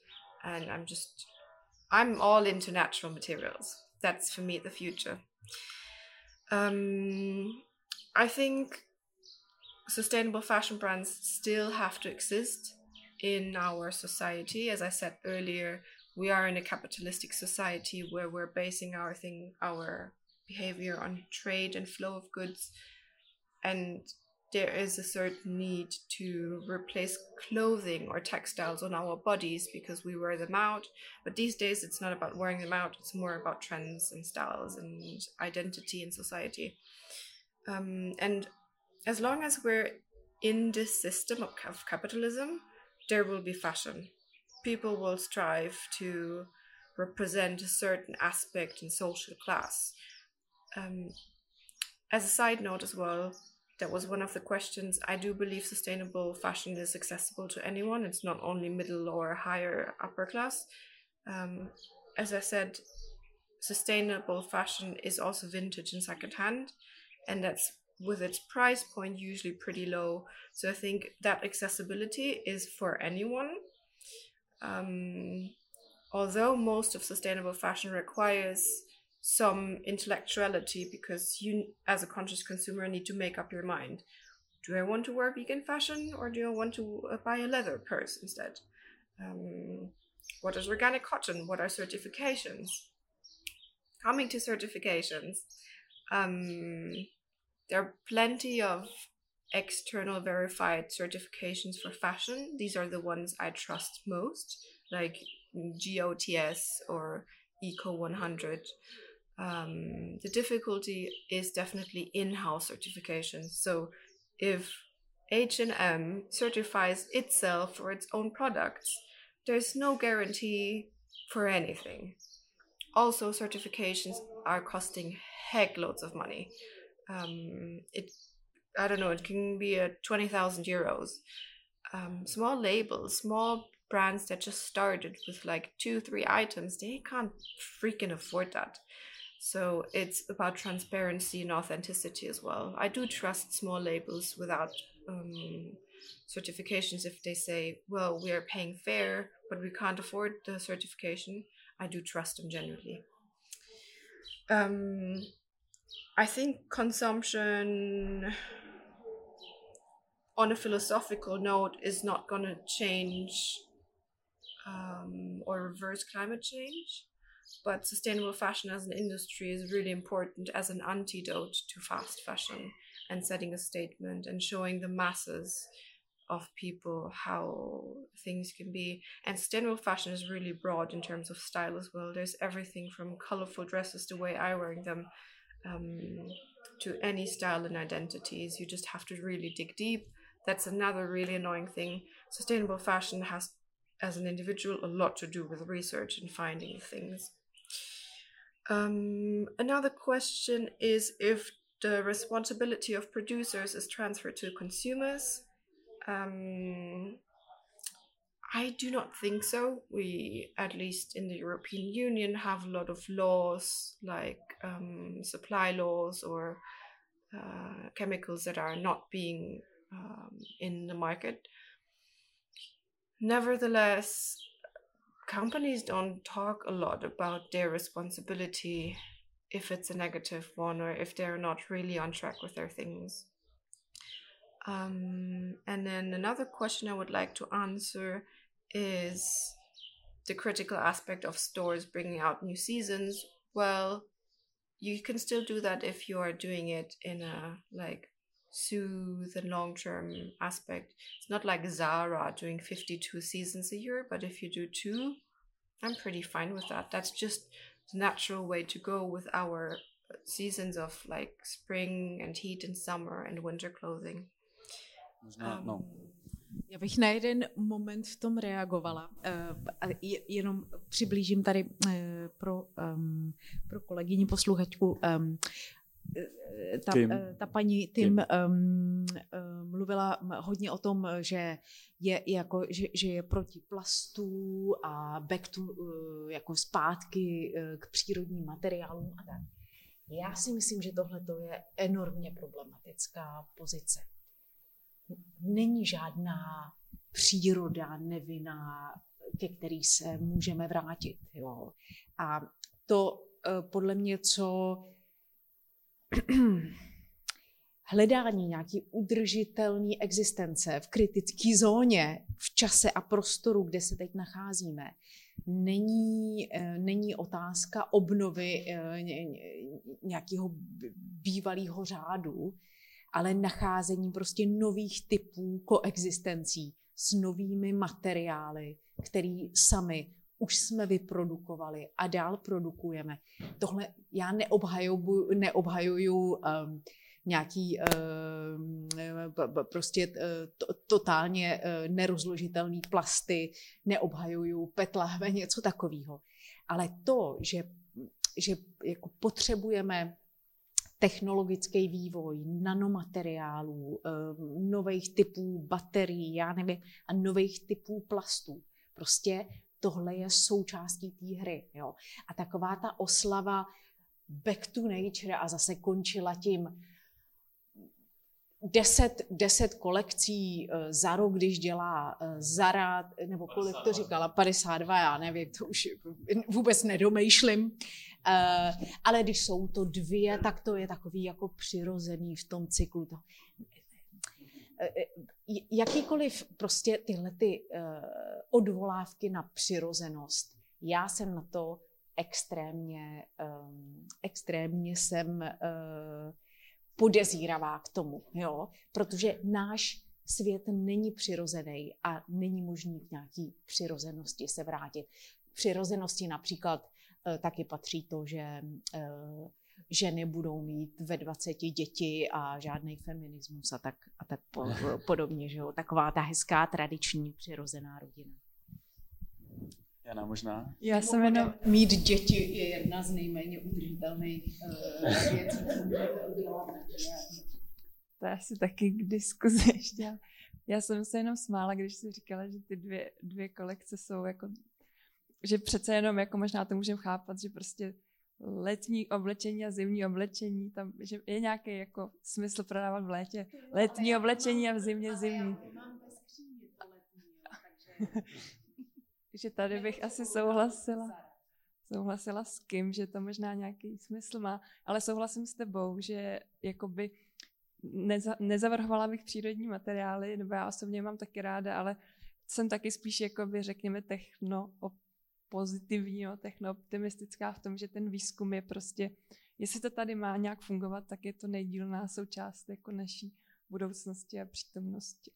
And I'm just, I'm all into natural materials. That's for me the future. Um, I think sustainable fashion brands still have to exist in our society. As I said earlier, we are in a capitalistic society where we're basing our thing, our behavior on trade and flow of goods, and there is a certain need to replace clothing or textiles on our bodies because we wear them out. But these days, it's not about wearing them out; it's more about trends and styles and identity in society. Um, and as long as we're in this system of, of capitalism, there will be fashion. People will strive to represent a certain aspect in social class. Um, as a side note, as well, that was one of the questions. I do believe sustainable fashion is accessible to anyone. It's not only middle or higher upper class. Um, as I said, sustainable fashion is also vintage and secondhand, and that's with its price point usually pretty low. So I think that accessibility is for anyone. Um, although most of sustainable fashion requires some intellectuality because you, as a conscious consumer, need to make up your mind. Do I want to wear vegan fashion or do I want to uh, buy a leather purse instead? Um, what is organic cotton? What are certifications? Coming to certifications, um, there are plenty of external verified certifications for fashion. These are the ones I trust most, like GOTS or Eco 100. Um, the difficulty is definitely in-house certification. So if H&M certifies itself for its own products, there's no guarantee for anything. Also, certifications are costing heck loads of money um, it I don't know, it can be a 20,000 euros. Um, small labels, small brands that just started with like two, three items, they can't freaking afford that. So it's about transparency and authenticity as well. I do trust small labels without um, certifications if they say, well, we are paying fair, but we can't afford the certification. I do trust them genuinely. Um, I think consumption on a philosophical note is not going to change um, or reverse climate change. But sustainable fashion as an industry is really important as an antidote to fast fashion and setting a statement and showing the masses of people how things can be. And sustainable fashion is really broad in terms of style as well. There's everything from colorful dresses the way i wearing them um, to any style and identities. You just have to really dig deep. That's another really annoying thing. Sustainable fashion has as an individual a lot to do with research and finding things um, another question is if the responsibility of producers is transferred to consumers. Um, I do not think so. We, at least in the European Union, have a lot of laws like um, supply laws or uh, chemicals that are not being um, in the market. Nevertheless, companies don't talk a lot about their responsibility if it's a negative one or if they're not really on track with their things. Um, and then another question I would like to answer is the critical aspect of stores bringing out new seasons. Well, you can still do that if you are doing it in a like soothe and long term aspect. It's not like Zara doing 52 seasons a year, but if you do two, I'm pretty fine with that. That's just the natural way to go with our seasons of like spring and heat and summer and winter clothing. Možná, no. Já bych na jeden moment v tom reagovala. Uh, jenom přiblížím tady uh, pro, um, pro kolegyni posluchačku. Um, ta, Tim. ta paní Tim, Tim. Um, um, mluvila hodně o tom, že je, jako, že, že je proti plastů a back to, uh, jako zpátky uh, k přírodním materiálům a tak. Já si myslím, že tohle je enormně problematická pozice. Není žádná příroda nevinná, ke který se můžeme vrátit. Jo. A to uh, podle mě, co (clears throat) hledání nějaký udržitelné existence v kritické zóně, v čase a prostoru, kde se teď nacházíme, není, eh, není otázka obnovy eh, nějakého bývalého řádu, ale nacházení prostě nových typů koexistencí s novými materiály, který sami už jsme vyprodukovali a dál produkujeme. Tohle já neobhajuju, neobhajuju um, nějaký um, prostě uh, to, totálně uh, nerozložitelný plasty, neobhajuju petlahve, něco takového. Ale to, že, že jako potřebujeme technologický vývoj, nanomateriálů, um, nových typů baterií, já nevím, a nových typů plastů. Prostě tohle je součástí té hry. Jo. A taková ta oslava back to nature a zase končila tím, deset, deset kolekcí uh, za rok, když dělá uh, Zara, nebo kolik to říkala, 52, já nevím, to už vůbec nedomýšlím. Uh, ale když jsou to dvě, tak to je takový jako přirozený v tom cyklu. Eh, eh, jakýkoliv prostě tyhle ty uh, odvolávky na přirozenost, já jsem na to extrémně, um, extrémně jsem podezíravá k tomu, jo? protože náš svět není přirozený a není možný k nějaký přirozenosti se vrátit. Přirozenosti například taky patří to, že ženy budou mít ve 20 děti a žádný feminismus a tak, a tak po, (laughs) podobně. Že jo? Taková ta hezká tradiční přirozená rodina. Jana možná? Já jsem jenom... Mít děti je jedna z nejméně udržitelných uh, věcí, To je asi taky k diskuzi ještě. Já jsem se jenom smála, když jsi říkala, že ty dvě, dvě kolekce jsou jako že přece jenom jako možná to můžeme chápat, že prostě letní oblečení a zimní oblečení, tam že je nějaký jako smysl prodávat v létě letní oblečení a v zimě zimní. (laughs) že tady bych asi souhlasila. Souhlasila s kým, že to možná nějaký smysl má, ale souhlasím s tebou, že jakoby neza, nezavrhovala bych přírodní materiály, nebo já osobně mám taky ráda, ale jsem taky spíš, jakoby, řekněme, techno pozitivního, technooptimistická v tom, že ten výzkum je prostě, jestli to tady má nějak fungovat, tak je to nejdílná součást jako naší budoucnosti a přítomnosti.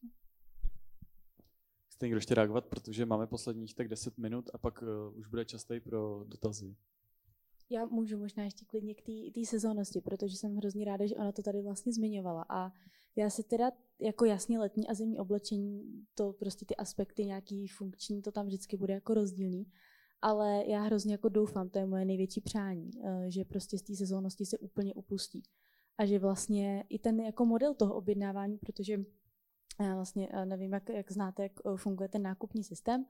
Chcete někdo ještě reagovat, protože máme posledních tak 10 minut a pak uh, už bude čas tady pro dotazy. Já můžu možná ještě klidně k té sezónnosti, protože jsem hrozně ráda, že ona to tady vlastně zmiňovala. A já se teda jako jasně letní a zimní oblečení, to prostě ty aspekty nějaký funkční, to tam vždycky bude jako rozdílný. Ale já hrozně jako doufám, to je moje největší přání, eh, že prostě z té sezónnosti se úplně upustí. A že vlastně i ten jako model toho objednávání, protože já vlastně eh, nevím, jak, jak znáte, jak eh, funguje ten nákupní systém,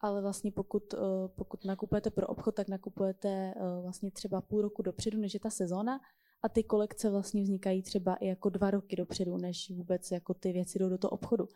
ale vlastně pokud, pokud nakupujete pro obchod, tak nakupujete vlastně třeba půl roku dopředu, než je ta sezóna a ty kolekce vlastně vznikají třeba i jako dva roky dopředu, než vůbec jako ty věci jdou do toho obchodu.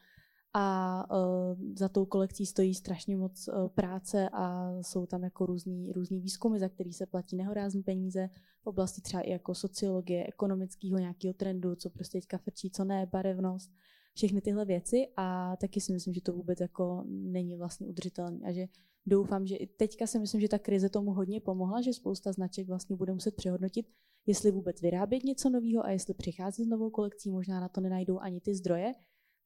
A uh, za tou kolekcí stojí strašně moc uh, práce a jsou tam jako různý, různý výzkumy, za který se platí nehorázné peníze. V oblasti třeba i jako sociologie, ekonomického nějakého trendu, co prostě teďka frčí, co ne, barevnost, všechny tyhle věci. A taky si myslím, že to vůbec jako není vlastně udržitelné a že doufám, že i teďka si myslím, že ta krize tomu hodně pomohla, že spousta značek vlastně bude muset přehodnotit, jestli vůbec vyrábět něco nového a jestli přicházet s novou kolekcí, možná na to nenajdou ani ty zdroje.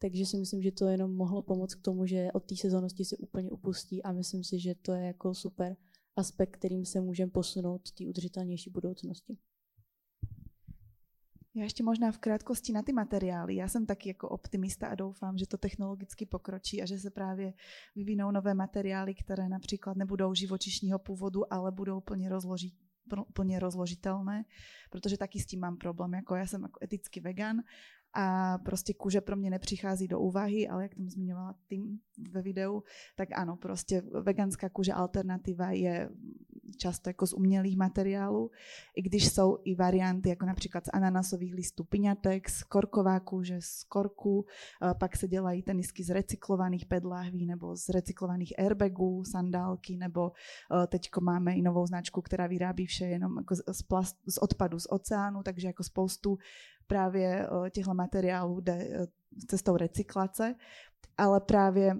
Takže si myslím, že to jenom mohlo pomoct k tomu, že od té sezónnosti se úplně upustí a myslím si, že to je jako super aspekt, kterým se můžeme posunout té udržitelnější budoucnosti. Já ještě možná v krátkosti na ty materiály. Já jsem taky jako optimista a doufám, že to technologicky pokročí a že se právě vyvinou nové materiály, které například nebudou živočišního původu, ale budou plně rozložit plně rozložitelné, protože taky s tím mám problém. Jako já jsem jako etický vegan a prostě kůže pro mě nepřichází do úvahy, ale jak tam zmiňovala tým ve videu, tak ano, prostě veganská kůže alternativa je často jako z umělých materiálů, i když jsou i varianty jako například z ananasových listů piňatek, z korková kůže, z korku, pak se dělají tenisky z recyklovaných pedláhví nebo z recyklovaných airbagů, sandálky, nebo teďko máme i novou značku, která vyrábí vše jenom jako z, plast, z odpadu z oceánu, takže jako spoustu právě těchto materiálů jde cestou recyklace, ale právě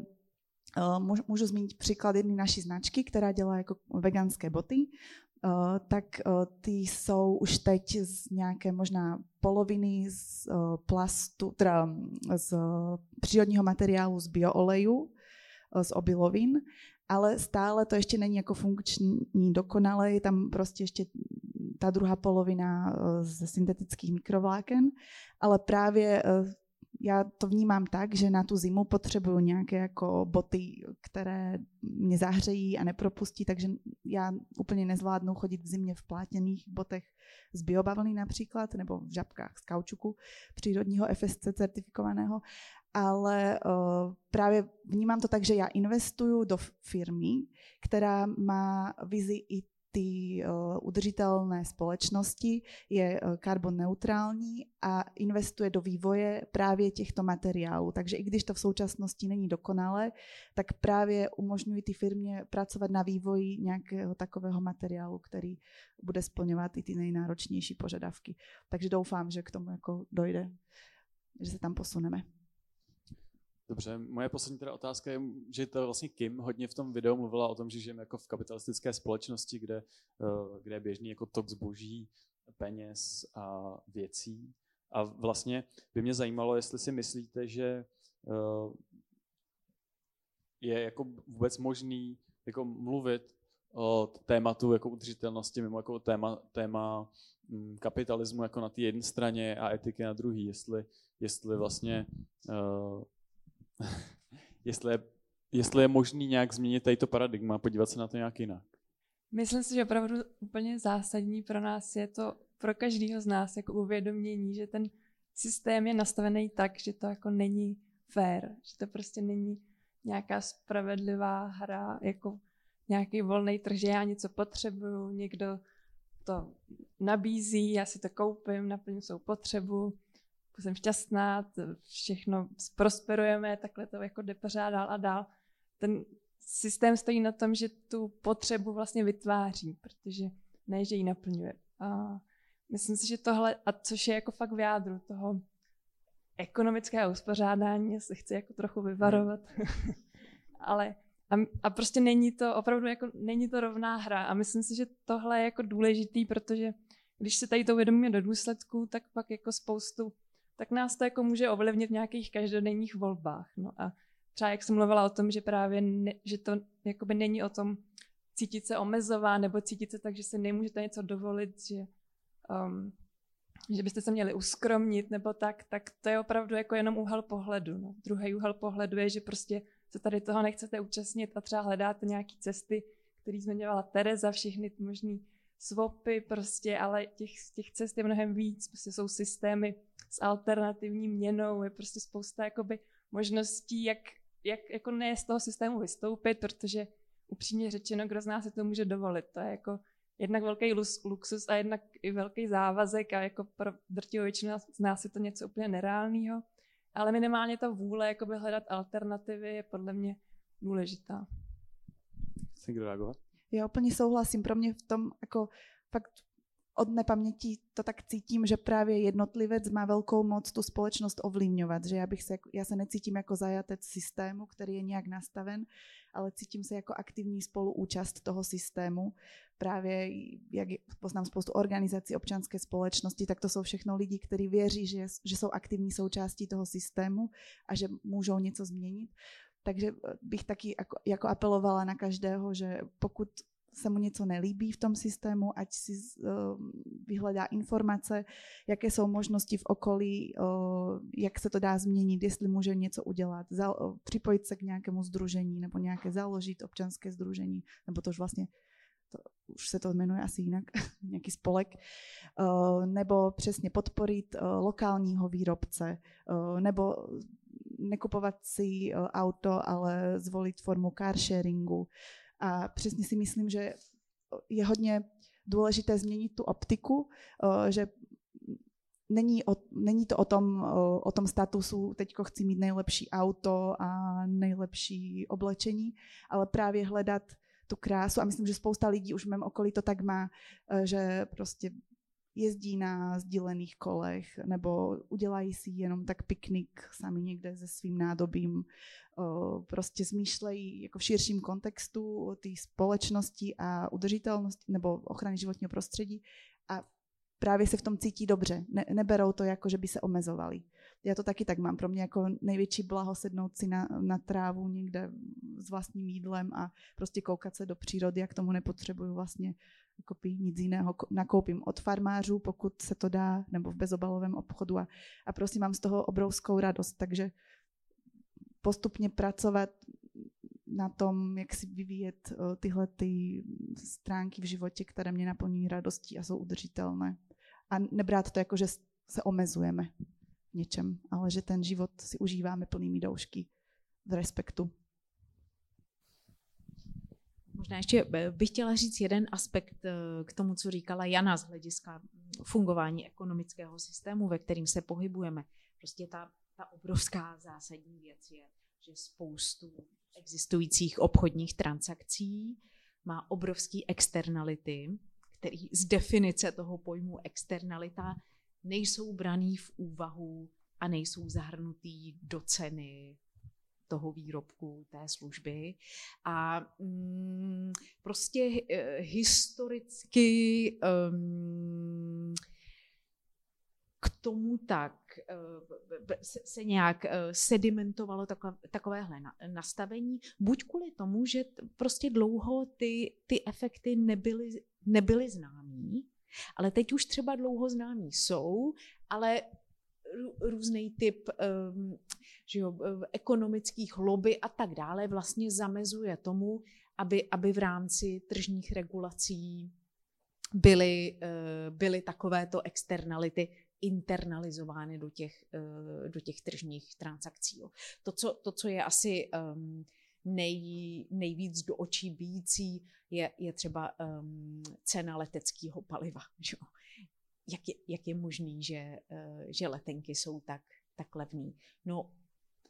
Můžu zmínit příklad jedné naší značky, která dělá jako veganské boty. Tak ty jsou už teď z nějaké možná poloviny z plastu, teda z přírodního materiálu z biooleju, z obilovin, ale stále to ještě není jako funkční dokonale, je tam prostě ještě ta druhá polovina ze syntetických mikrovláken, ale právě já to vnímám tak, že na tu zimu potřebuju nějaké jako boty, které mě zahřejí a nepropustí, takže já úplně nezvládnu chodit v zimě v plátěných botech z biobavlny například, nebo v žabkách z kaučuku přírodního FSC certifikovaného, ale uh, právě vnímám to tak, že já investuju do firmy, která má vizi i ty uh, udržitelné společnosti, je uh, karbon neutrální a investuje do vývoje právě těchto materiálů. Takže i když to v současnosti není dokonalé, tak právě umožňují ty firmě pracovat na vývoji nějakého takového materiálu, který bude splňovat i ty nejnáročnější požadavky. Takže doufám, že k tomu jako dojde, že se tam posuneme. Dobře, moje poslední teda otázka je, že to vlastně Kim hodně v tom videu mluvila o tom, že žijeme jako v kapitalistické společnosti, kde, eh, kde je běžný jako tok zboží, peněz a věcí. A vlastně by mě zajímalo, jestli si myslíte, že eh, je jako vůbec možný jako mluvit o tématu jako udržitelnosti mimo jako téma, téma mm, kapitalismu jako na té jedné straně a etiky na druhé, jestli, jestli vlastně uh, (laughs) jestli, je, jestli je možný nějak změnit tady to paradigma podívat se na to nějak jinak. Myslím si, že opravdu úplně zásadní pro nás je to, pro každého z nás jako uvědomění, že ten systém je nastavený tak, že to jako není fair, že to prostě není nějaká spravedlivá hra, jako nějaký volný trh, že já něco potřebuju, někdo to nabízí, já si to koupím, naplňu svou potřebu jsem šťastná, všechno prosperujeme, takhle to jako jde pořád dál a dál. Ten systém stojí na tom, že tu potřebu vlastně vytváří, protože ne, že ji naplňuje. A myslím si, že tohle, a což je jako fakt v jádru toho ekonomického uspořádání, se chci jako trochu vyvarovat, (laughs) ale a, a prostě není to, opravdu jako není to rovná hra a myslím si, že tohle je jako důležitý, protože když se tady to uvědomíme do důsledků, tak pak jako spoustu tak nás to jako může ovlivnit v nějakých každodenních volbách. No a třeba jak jsem mluvila o tom, že právě, ne, že to jakoby není o tom cítit se omezová nebo cítit se tak, že si nemůžete něco dovolit, že, um, že byste se měli uskromnit nebo tak, tak to je opravdu jako jenom úhel pohledu. No. Druhý úhel pohledu je, že prostě se tady toho nechcete účastnit a třeba hledáte nějaké cesty, které zmiňovala Tereza, všechny možný swapy prostě, ale těch, těch cest je mnohem víc, prostě jsou systémy s alternativní měnou, je prostě spousta jakoby možností, jak, jak jako ne z toho systému vystoupit, protože upřímně řečeno, kdo z nás si to může dovolit. To je jako jednak velký luxus a jednak i velký závazek a jako pro drtivou většinu z nás je to něco úplně nereálného. Ale minimálně ta vůle jakoby hledat alternativy je podle mě důležitá. Chce kdo reagovat? Já úplně souhlasím. Pro mě v tom jako fakt od nepaměti to tak cítím, že právě jednotlivec má velkou moc tu společnost ovlivňovat, že já, bych se, já se necítím jako zajatec systému, který je nějak nastaven, ale cítím se jako aktivní spoluúčast toho systému. Právě, jak poznám spoustu organizací občanské společnosti, tak to jsou všechno lidi, kteří věří, že, že jsou aktivní součástí toho systému a že můžou něco změnit. Takže bych taky jako, jako apelovala na každého, že pokud se mu něco nelíbí v tom systému, ať si uh, vyhledá informace, jaké jsou možnosti v okolí, uh, jak se to dá změnit, jestli může něco udělat, uh, připojit se k nějakému združení nebo nějaké založit občanské združení, nebo to už vlastně to, už se to jmenuje asi jinak, (laughs) nějaký spolek, nebo přesně podporit lokálního výrobce, nebo nekupovat si auto, ale zvolit formu car sharingu. A přesně si myslím, že je hodně důležité změnit tu optiku, eh, že není, o, není to o tom, eh, o tom statusu, teďko chci mít nejlepší auto a nejlepší oblečení, ale právě hledat tu krásu. A myslím, že spousta lidí už v mém okolí to tak má, eh, že prostě jezdí na sdílených kolech nebo udělají si jenom tak piknik sami někde se svým nádobím. Prostě zmýšlejí jako v širším kontextu té společnosti a udržitelnosti nebo ochrany životního prostředí a právě se v tom cítí dobře. Ne, neberou to jako, že by se omezovali. Já to taky tak mám. Pro mě jako největší blaho sednout si na, na trávu někde s vlastním jídlem a prostě koukat se do přírody, jak tomu nepotřebuju vlastně kopí nic jiného, nakoupím od farmářů, pokud se to dá, nebo v bezobalovém obchodu a, a prostě mám z toho obrovskou radost, takže postupně pracovat na tom, jak si vyvíjet tyhle ty stránky v životě, které mě naplňují radostí a jsou udržitelné. A nebrát to jako, že se omezujeme něčem, ale že ten život si užíváme plnými doušky v respektu. Možná ještě eh, bych chtěla říct jeden aspekt eh, k tomu, co říkala Jana z hlediska fungování ekonomického systému, ve kterým se pohybujeme. Prostě ta, ta obrovská zásadní věc je, že spoustu existujících obchodních transakcí má obrovský externality, který z definice toho pojmu externalita nejsou braný v úvahu a nejsou zahrnutý do ceny toho výrobku, té služby. A mm, prostě uh, historicky um, k tomu tak uh, se, nějak uh, sedimentovalo takové, takovéhle na, nastavení, buď kvůli tomu, že prostě dlouho ty, ty efekty nebyly, nebyly známý, ale teď už třeba dlouho známí jsou, ale různý typ um, že jo, ekonomických lobby a tak dále vlastně zamezuje tomu, aby, aby v rámci tržních regulací byly, uh, byly takovéto externality internalizovány do těch, uh, do těch tržních transakcí. Jo. To, co, to, co je asi um, nej, nejvíc do očí bíjící, je, je třeba um, cena leteckého paliva. (laughs) Že? Jak, je, jak je možný, že, uh, že letenky jsou tak, tak levný? No,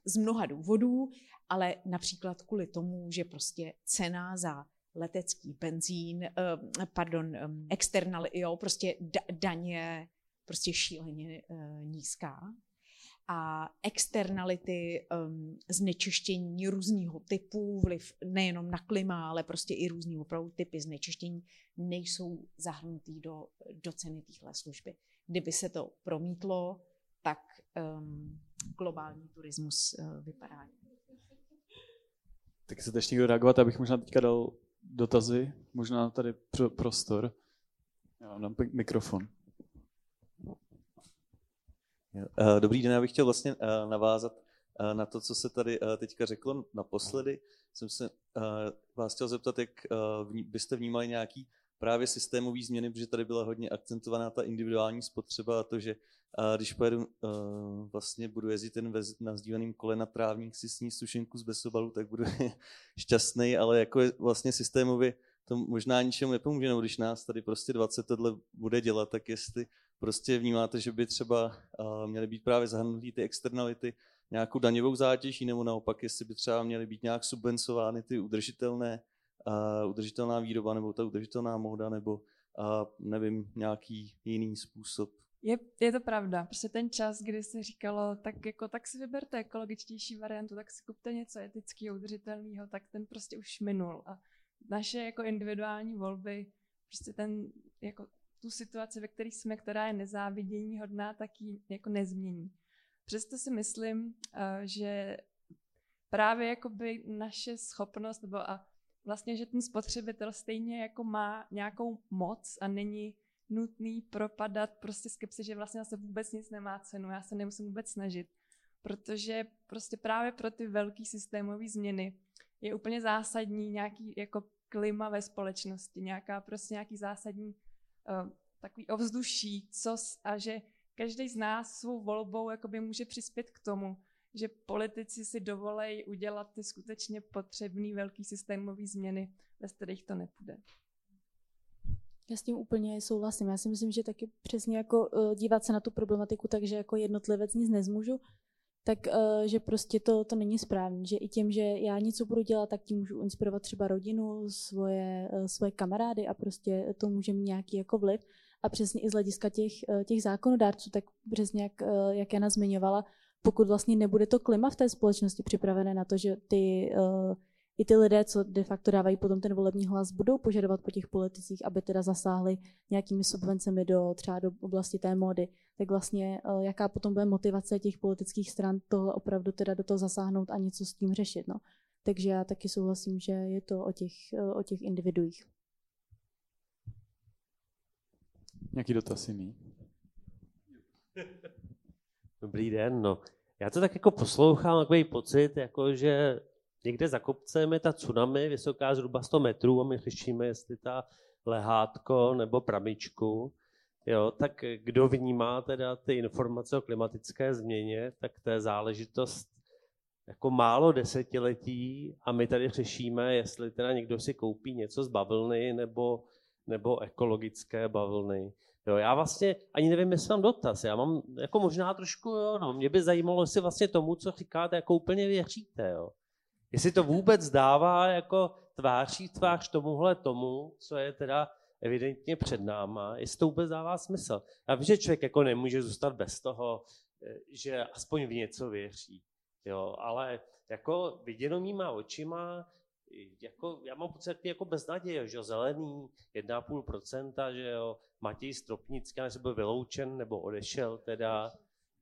z mnoha důvodů, ale například kvůli tomu, že prostě cena za letecký benzín, uh, pardon, external, jo, prostě daně prostě šíleně uh, nízká a externality um, znečištění různého typu, vliv nejenom na klima, ale prostě i různý opravdu typy znečištění nejsou zahrnutý do, do ceny téhle služby. Kdyby se to promítlo, tak um, globální turismus uh, vypadá. Tak chcete ještě někdo reagovat, abych možná teďka dal dotazy, možná tady pro, prostor. Já vám dám mikrofon. Dobrý den, já bych chtěl vlastně navázat na to, co se tady teďka řeklo naposledy. Jsem se vás chtěl zeptat, jak byste vnímali nějaký právě systémové změny, protože tady byla hodně akcentovaná ta individuální spotřeba a to, že když pojedu, vlastně budu jezdit ten na sdíleným kole na trávník si sníst sušenku z besobalu, tak budu (laughs) šťastný, ale jako je vlastně systémově to možná ničemu nepomůže, nebo když nás tady prostě 20 tohle bude dělat, tak jestli prostě vnímáte, že by třeba měly být právě zahrnutý ty externality, nějakou daňovou zátěží, nebo naopak, jestli by třeba měly být nějak subvencovány ty udržitelné uh, udržitelná výroba nebo ta udržitelná móda nebo uh, nevím, nějaký jiný způsob. Je, je to pravda. Prostě ten čas, kdy se říkalo, tak jako tak si vyberte ekologičtější variantu, tak si kupte něco etického, udržitelného, tak ten prostě už minul. A naše jako individuální volby, prostě ten, jako tu situaci, ve které jsme, která je nezávidění hodná, tak ji jako nezmění. Přesto si myslím, že právě jakoby naše schopnost, nebo a vlastně, že ten spotřebitel stejně jako má nějakou moc a není nutný propadat prostě skepsi, že vlastně se vůbec nic nemá cenu, já se nemusím vůbec snažit, protože prostě právě pro ty velké systémové změny je úplně zásadní nějaký jako klima ve společnosti, nějaká prostě nějaký zásadní takový ovzduší, co a že každý z nás svou volbou jakoby může přispět k tomu, že politici si dovolejí udělat ty skutečně potřebné velký systémové změny, bez kterých to nepůjde. Já s tím úplně souhlasím. Já si myslím, že taky přesně jako uh, dívat se na tu problematiku tak, že jako jednotlivec nic nezmůžu, tak uh, že prostě to, to není správné. Že i tím, že já něco budu dělat, tak tím můžu inspirovat třeba rodinu, svoje, uh, svoje kamarády a prostě to může mít nějaký jako vliv. A přesně i z hlediska těch, těch zákonodárců, tak přesně jak, jak Jana zmiňovala, pokud vlastně nebude to klima v té společnosti připravené na to, že ty, i ty lidé, co de facto dávají potom ten volební hlas, budou požadovat po těch politicích, aby teda zasáhli nějakými subvencemi do třeba do oblasti té módy, tak vlastně uh, jaká potom bude motivace těch politických stran tohle opravdu teda do toho zasáhnout a něco s tím řešit. No. Takže já taky souhlasím, že je to o těch, uh, o těch individuích. Nějaký dotaz jiný? Dobrý den, no. Já to tak jako poslouchám, takový pocit, jako že někde za kopcem je ta tsunami, vysoká zhruba 100 metrů a my řešíme, jestli ta lehátko nebo pramičku. Jo, tak kdo vnímá teda ty informace o klimatické změně, tak to je záležitost jako málo desetiletí a my tady řešíme, jestli teda někdo si koupí něco z bavlny nebo, nebo ekologické bavlny. Jo, já vlastně ani nevím, jestli mám dotaz. Já mám jako možná trošku, jo, no, mě by zajímalo, jestli vlastně tomu, co říkáte, jako úplně věříte, jo. Jestli to vůbec dává jako tváří tvář tomuhle tomu, co je teda evidentně před náma, jestli to vůbec dává smysl. Já vím, že člověk jako nemůže zůstat bez toho, eh, že aspoň v něco věří, jo, ale jako viděno mýma očima, jako, já mám pocit jako beznaděje, že jo, zelený, 1,5%, že jo, Matěj Stropnický, než byl vyloučen nebo odešel teda,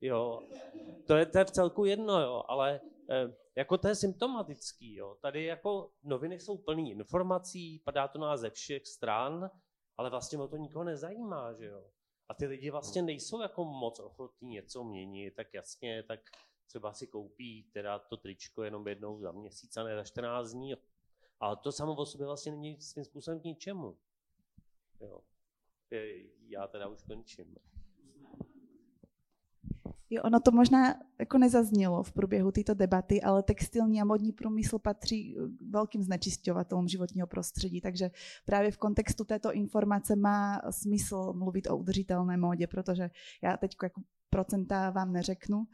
jo, to je, to je v celku jedno, jo, ale jako to je symptomatický, jo, tady jako noviny jsou plný informací, padá to nás ze všech stran, ale vlastně o to nikoho nezajímá, že jo. A ty lidi vlastně nejsou jako moc ochotní něco měnit, tak jasně, tak třeba si koupí teda to tričko jenom jednou za měsíc a ne za 14 dní, ale to samo o sobě vlastně není svým způsobem k ničemu. Jo. Já teda už končím. Jo, ono to možná jako nezaznělo v průběhu této debaty, ale textilní a modní průmysl patří k velkým znečisťovatelům životního prostředí, takže právě v kontextu této informace má smysl mluvit o udržitelné módě, protože já teď jako procenta vám neřeknu,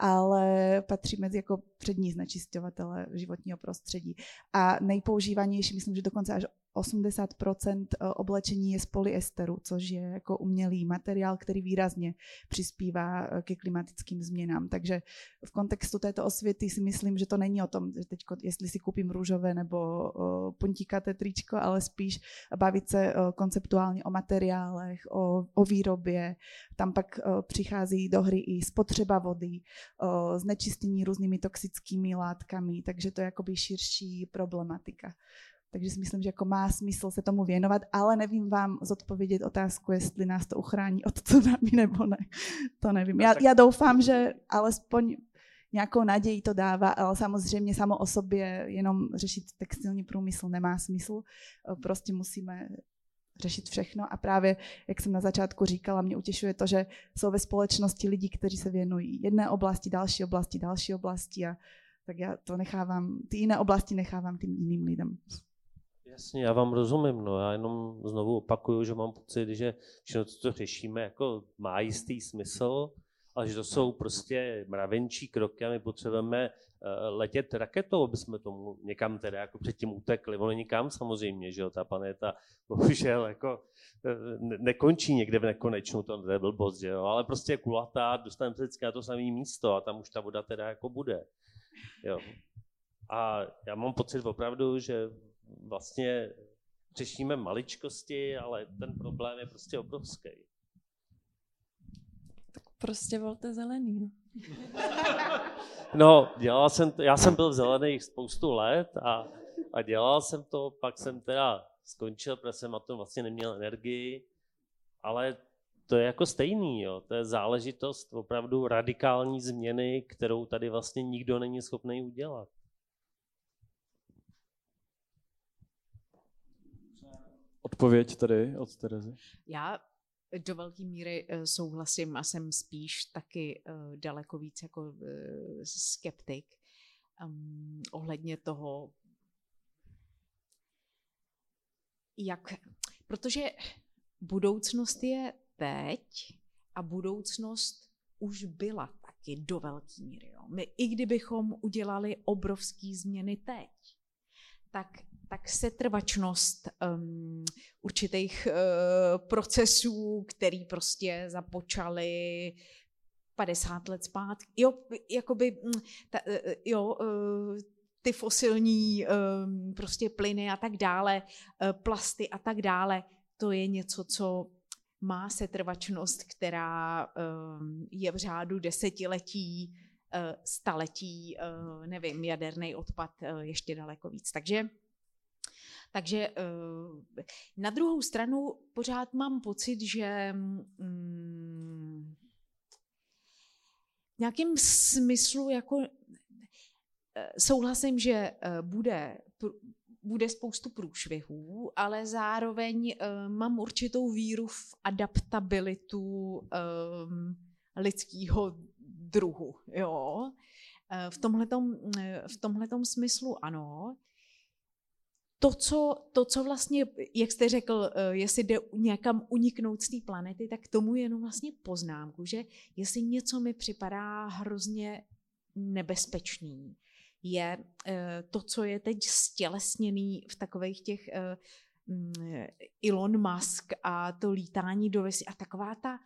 ale patří mezi jako přední znečišťovatele životního prostředí. A nejpoužívanější, myslím, že dokonce až 80% eh, oblečení je z polyesteru, což je jako umělý materiál, který výrazně přispívá eh, ke klimatickým změnám. Takže v kontextu této osvěty si myslím, že to není o tom, že teď, jestli si koupím růžové nebo uh, puntíkaté tričko, ale spíš bavit se konceptuálně o materiálech, o, o výrobě. Tam pak přichází do hry i spotřeba vody, o, znečistení různými toxickými látkami, takže to je jakoby širší problematika. Takže si myslím, že jako má smysl se tomu věnovat, ale nevím vám zodpovědět otázku, jestli nás to uchrání od tsunami nebo ne. To nevím. Já, já doufám, že alespoň nějakou naději to dává, ale samozřejmě samo o sobě jenom řešit textilní průmysl nemá smysl. Prostě musíme řešit všechno a právě, jak jsem na začátku říkala, mě utěšuje to, že jsou ve společnosti lidi, kteří se věnují jedné oblasti, další oblasti, další oblasti a tak já to nechávám, ty jiné oblasti nechávám tím jiným lidem. Jasně, já vám rozumím, no já jenom znovu opakuju, že mám pocit, že všechno, co řešíme, jako má jistý smysl, ale že to jsou prostě mravenčí kroky a my potřebujeme eh, letět raketou, aby jsme tomu někam teda jako předtím utekli. Ono nikam samozřejmě, že jo, ta planeta (laughs) bohužel jako eh, nekončí někde v nekonečnu, to je blbost, že jo, ale prostě kulatá, dostaneme se vždycky na to samé místo a tam už ta voda teda jako bude. Jo. A já mám pocit opravdu, že vlastně řešíme maličkosti, ale ten problém je prostě obrovský. Tak prostě volte zelený. No, (laughs) no dělal jsem to, já jsem byl v zelených spoustu let a, a dělal jsem to, pak jsem teda skončil, protože jsem na tom vlastně neměl energii, ale to je jako stejný, jo. to je záležitost opravdu radikální změny, kterou tady vlastně nikdo není schopný udělat. Odpověď tady od Terezy. Já do velké míry eh, souhlasím a jsem spíš taky eh, daleko víc jako eh, skeptik um, ohledně toho, jak, protože budoucnost je teď a budoucnost už byla taky do velké míry. Jo. My i kdybychom udělali obrovské změny teď, tak tak setrvačnost um, určitých uh, procesů, který prostě započaly 50 let zpátky. Jo, jakoby, mm, ta, uh, jo, uh, ty fosilní um, prostě plyny a tak dále, uh, plasty a tak dále, to je něco, co má setrvačnost, která um, je v řádu desetiletí, uh, staletí, nevím, jaderný odpad ještě daleko víc. Takže takže eh, na druhou stranu pořád mám pocit, že mm, v nějakém smyslu jako eh, souhlasím, že eh, bude bude spoustu průšvihů, ale zároveň mám určitou víru v adaptabilitu lidského druhu. Jo? V tomhletom, v tomhletom smyslu ano to co, to, co vlastně, jak jste řekl, eh, jestli jde někam uniknout z té planety, tak tomu jenom vlastně poznámku, že jestli něco mi připadá hrozně nebezpečný, je eh, to, co je teď stělesněný v takových těch eh, mm, Elon Musk a to lítání do vesmíru a taková ta,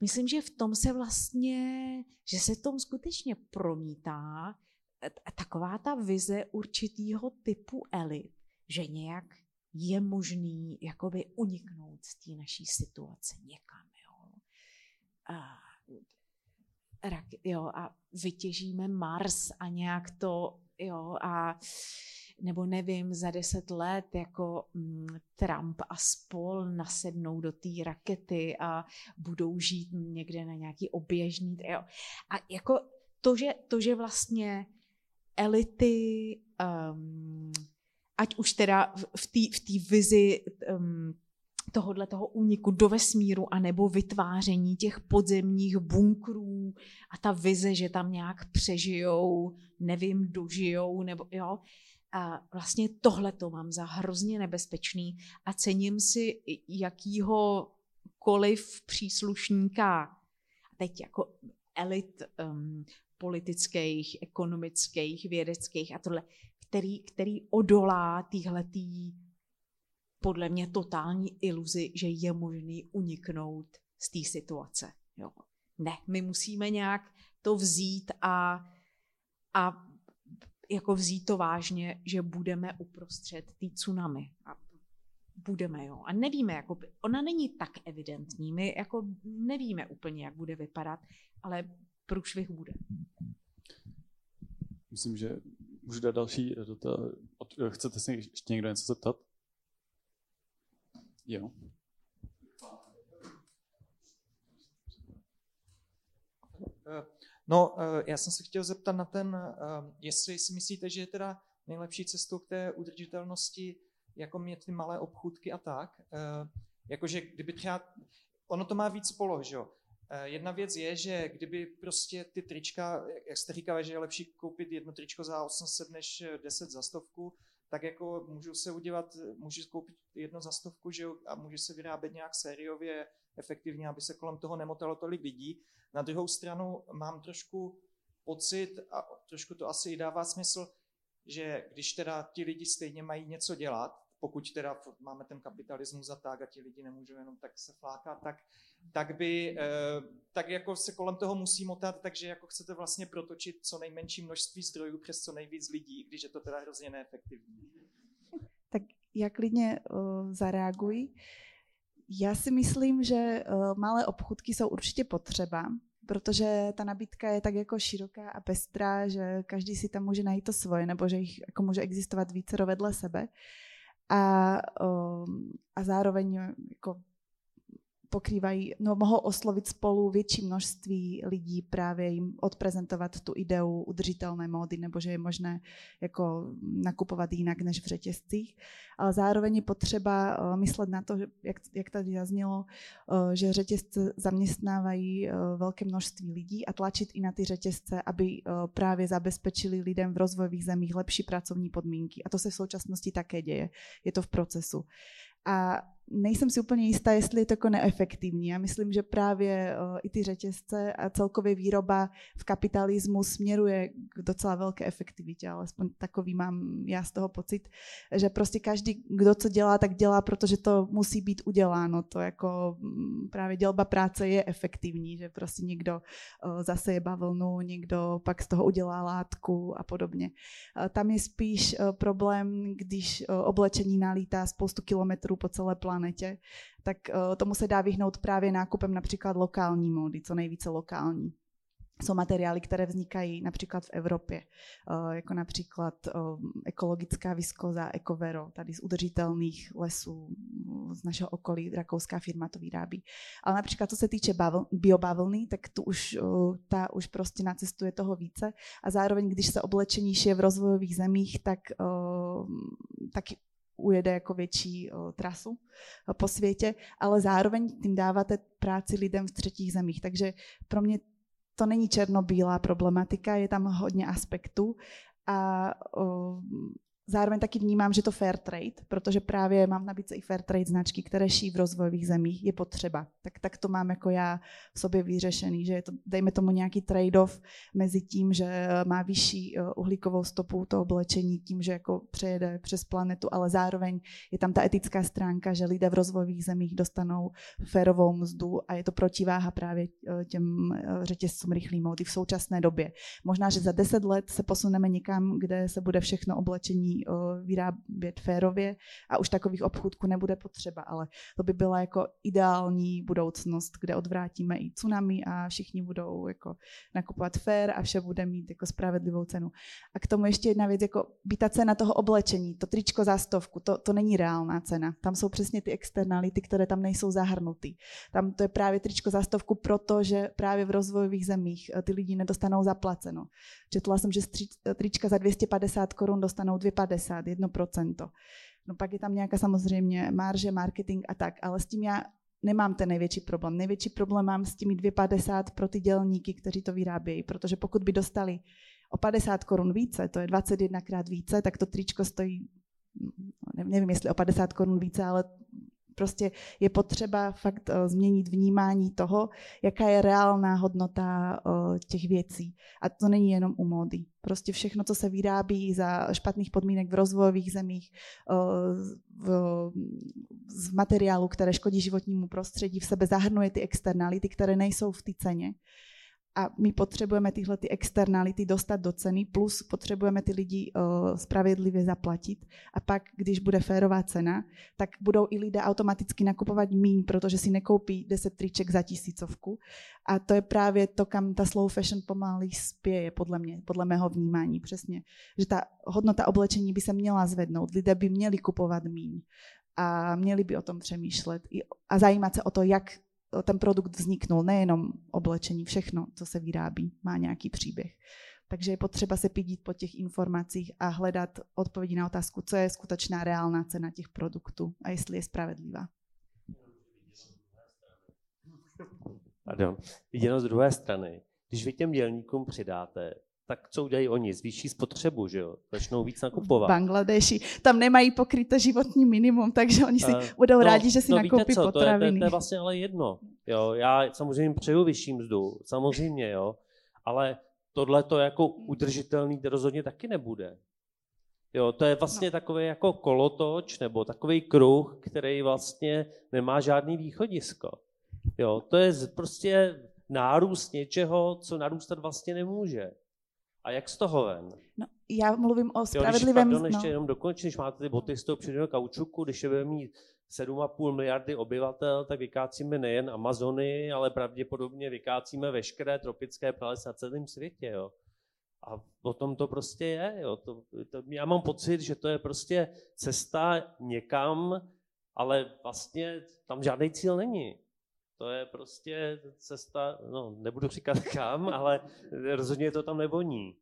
myslím, že v tom se vlastně, že se tom skutečně promítá taková ta vize určitýho typu elit, že nějak je možný jakoby uniknout z té naší situace někam. Jo. A, rak, jo, a vytěžíme Mars a nějak to, jo, a nebo nevím, za deset let jako mm, Trump a spol nasednou do té rakety a budou žít někde na nějaký oběžný, jo. A jako to, že, to, že vlastně elity um, ať už teda v té v vizi um, tohohle toho úniku do vesmíru, anebo vytváření těch podzemních bunkrů a ta vize, že tam nějak přežijou, nevím, dožijou, nebo jo. A vlastně tohle to mám za hrozně nebezpečný a cením si jakýhokoliv příslušníka, teď jako elit um, politických, ekonomických, vědeckých a tohle, který, který odolá týhletý podle mě totální iluzi, že je možný uniknout z té situace. Jo. Ne, my musíme nějak to vzít a, a jako vzít to vážně, že budeme uprostřed té tsunami. A budeme, jo. A nevíme, jako, ona není tak evidentní, my jako nevíme úplně, jak bude vypadat, ale průšvih bude. myslím, že můžu dát další dotaz. Chcete se ještě někdo něco zeptat? Jo. No, já jsem se chtěl zeptat na ten, jestli si myslíte, že je teda nejlepší cestou k té udržitelnosti, jako mít ty malé obchůdky a tak. Jakože kdyby třeba, ono to má víc poloh, že jo. Jedna věc je, že kdyby prostě ty trička, jak jste říkali, že je lepší koupit jedno tričko za 800 než 10 za stovku, tak jako můžu se udělat, můžu koupit jedno za stovku, že a může se vyrábět nějak sériově, efektivně, aby se kolem toho nemotalo tolik lidí. Na druhou stranu mám trošku pocit, a trošku to asi i dává smysl, že když teda ti lidi stejně mají něco dělat, pokud teda máme ten kapitalismus a tak a ti lidi nemůžou jenom tak se flákat, tak, tak by, eh, tak jako se kolem toho musí motat, takže jako chcete vlastně protočit co nejmenší množství zdrojů přes co nejvíc lidí, když je to teda hrozně neefektivní. Tak já klidně uh, zareaguji. Já si myslím, že uh, malé obchudky jsou určitě potřeba, protože ta nabídka je tak jako široká a pestrá, že každý si tam může najít to svoje, nebo že jich jako může existovat více vedle sebe. A, um, a zároveň jako pokrývají, no mohou oslovit spolu větší množství lidí, právě jim odprezentovat tu ideu udržitelné módy, nebo že je možné jako nakupovat jinak než v řetězcích. Ale zároveň je potřeba uh, myslet na to, jak, jak tady zaznělo, uh, že řetězce zaměstnávají uh, velké množství lidí a tlačit i na ty řetězce, aby právě zabezpečili lidem v rozvojových zemích lepší pracovní podmínky. A to se v současnosti také děje. Je to v procesu. A nejsem si úplně jistá, jestli je to jako neefektivní. Já myslím, že právě i ty řetězce a celkově výroba v kapitalismu směruje k docela velké efektivitě, alespoň takový mám já z toho pocit, že prostě každý, kdo co dělá, tak dělá, protože to musí být uděláno. To jako mm, právě dělba práce je efektivní, že prostě někdo zase je bavlnu, někdo pak z toho udělá látku a podobně. Tam je spíš problém, když oblečení nalítá spoustu kilometrů po celé planetě planetě, tak uh, tomu se dá vyhnout právě nákupem například lokální módy, co nejvíce lokální. Jsou materiály, které vznikají například v Evropě, uh, jako například uh, ekologická viskoza Ecovero, tady z udržitelných lesů z našeho okolí, rakouská firma to vyrábí. Ale například co se týče bavl, biobavlny, tak tu už, ta už prostě nacestuje toho více a zároveň, když se oblečení šije v rozvojových zemích, tak, tak ujede jako větší o, trasu po světě, ale zároveň tím dáváte práci lidem v třetích zemích. Takže pro mě to není černobílá problematika, je tam hodně aspektů a o, Zároveň taky vnímám, že to fair trade, protože právě mám v nabídce i fair trade značky, které ší v rozvojových zemích, je potřeba. Tak, tak to mám jako já v sobě vyřešený, že je to, dejme tomu nějaký trade-off mezi tím, že má vyšší eh, uhlíkovou stopu to oblečení, tím, že jako přejede přes planetu, ale zároveň je tam ta etická stránka, že lidé v rozvojových zemích dostanou férovou mzdu a je to protiváha právě eh, těm eh, řetězcům rychlý módy v současné době. Možná, že za deset let se posuneme někam, kde se bude všechno oblečení vyrábět férově a už takových obchůdků nebude potřeba, ale to by byla jako ideální budoucnost, kde odvrátíme i tsunami a všichni budou jako nakupovat fér a vše bude mít jako spravedlivou cenu. A k tomu ještě jedna věc, jako by ta cena toho oblečení, to tričko za stovku, to, to není reálná cena. Tam jsou přesně ty externality, které tam nejsou zahrnuty. Tam to je právě tričko za stovku, protože právě v rozvojových zemích eh, ty lidi nedostanou zaplaceno. Četla jsem, že trička za 250 korun dostanou 250, 1%. No pak je tam nějaká samozřejmě marže, marketing a tak, ale s tím já nemám ten největší problém. Největší problém mám s těmi 250 pro ty dělníky, kteří to vyrábějí, protože pokud by dostali o 50 korun více, to je 21 krát více, tak to tričko stojí, nevím jestli o 50 korun více, ale Prostě je potřeba fakt uh, změnit vnímání toho, jaká je reálná hodnota uh, těch věcí. A to není jenom u módy. Prostě všechno, co se vyrábí za špatných podmínek v rozvojových zemích, v, z materiálu, které škodí životnímu prostředí, v sebe zahrnuje ty externality, které nejsou v té ceně. A my potřebujeme tyhle ty externality dostat do ceny, plus potřebujeme ty lidi uh, spravedlivě zaplatit. A pak, když bude férová cena, tak budou i lidé automaticky nakupovat míň, protože si nekoupí 10 triček za tisícovku. A to je právě to, kam ta slow fashion pomaly spěje, podle mě, podle mého vnímání. Přesně, že ta hodnota oblečení by se měla zvednout. Lidé by měli kupovat míň a měli by o tom přemýšlet a zajímat se o to, jak ten produkt vzniknul, nejenom oblečení, všechno, co se vyrábí, má nějaký příběh. Takže je potřeba se pídit po těch informacích a hledat odpovědi na otázku, co je skutečná reálná cena těch produktů a jestli je spravedlivá. Pardon. Viděno z druhé strany. Když vy těm dělníkům přidáte tak co udělají oni? Zvýší spotřebu, že jo? Začnou víc nakupovat. V Bangladeši. Tam nemají pokryté životní minimum, takže oni si uh, budou no, rádi, že si no, nakoupí co, potraviny. To je, to, to je vlastně ale jedno. Jo? Já samozřejmě přeju vyšší mzdu, samozřejmě, jo. Ale tohle to jako udržitelný rozhodně taky nebude. Jo, to je vlastně no. takový jako kolotoč nebo takový kruh, který vlastně nemá žádný východisko. Jo, to je prostě nárůst něčeho, co narůstat vlastně nemůže. A jak z toho ven? No, já mluvím o spravedlivém... Jo, když, pardon, ještě jenom dokončit, když máte ty boty z toho přidaného kaučuku, když je budeme mít 7,5 miliardy obyvatel, tak vykácíme nejen Amazony, ale pravděpodobně vykácíme veškeré tropické pralesy na celém světě. Jo. A o tom to prostě je. Jo. To, to, já mám pocit, že to je prostě cesta někam, ale vlastně tam žádný cíl není. To je prostě cesta, no nebudu říkat kam, ale rozhodně to tam nevoní.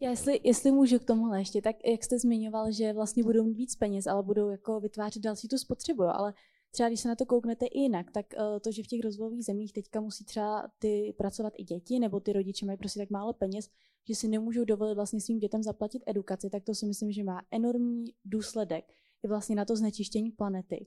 Já jestli, jestli můžu k tomuhle ještě, tak jak jste zmiňoval, že vlastně budou mít víc peněz, ale budou jako vytvářet další tu spotřebu, ale třeba když se na to kouknete i jinak, tak uh, to, že v těch rozvojových zemích teďka musí třeba ty pracovat i děti, nebo ty rodiče mají prostě tak málo peněz, že si nemůžou dovolit vlastně svým dětem zaplatit edukaci, tak to si myslím, že má enormní důsledek i vlastně na to znečištění planety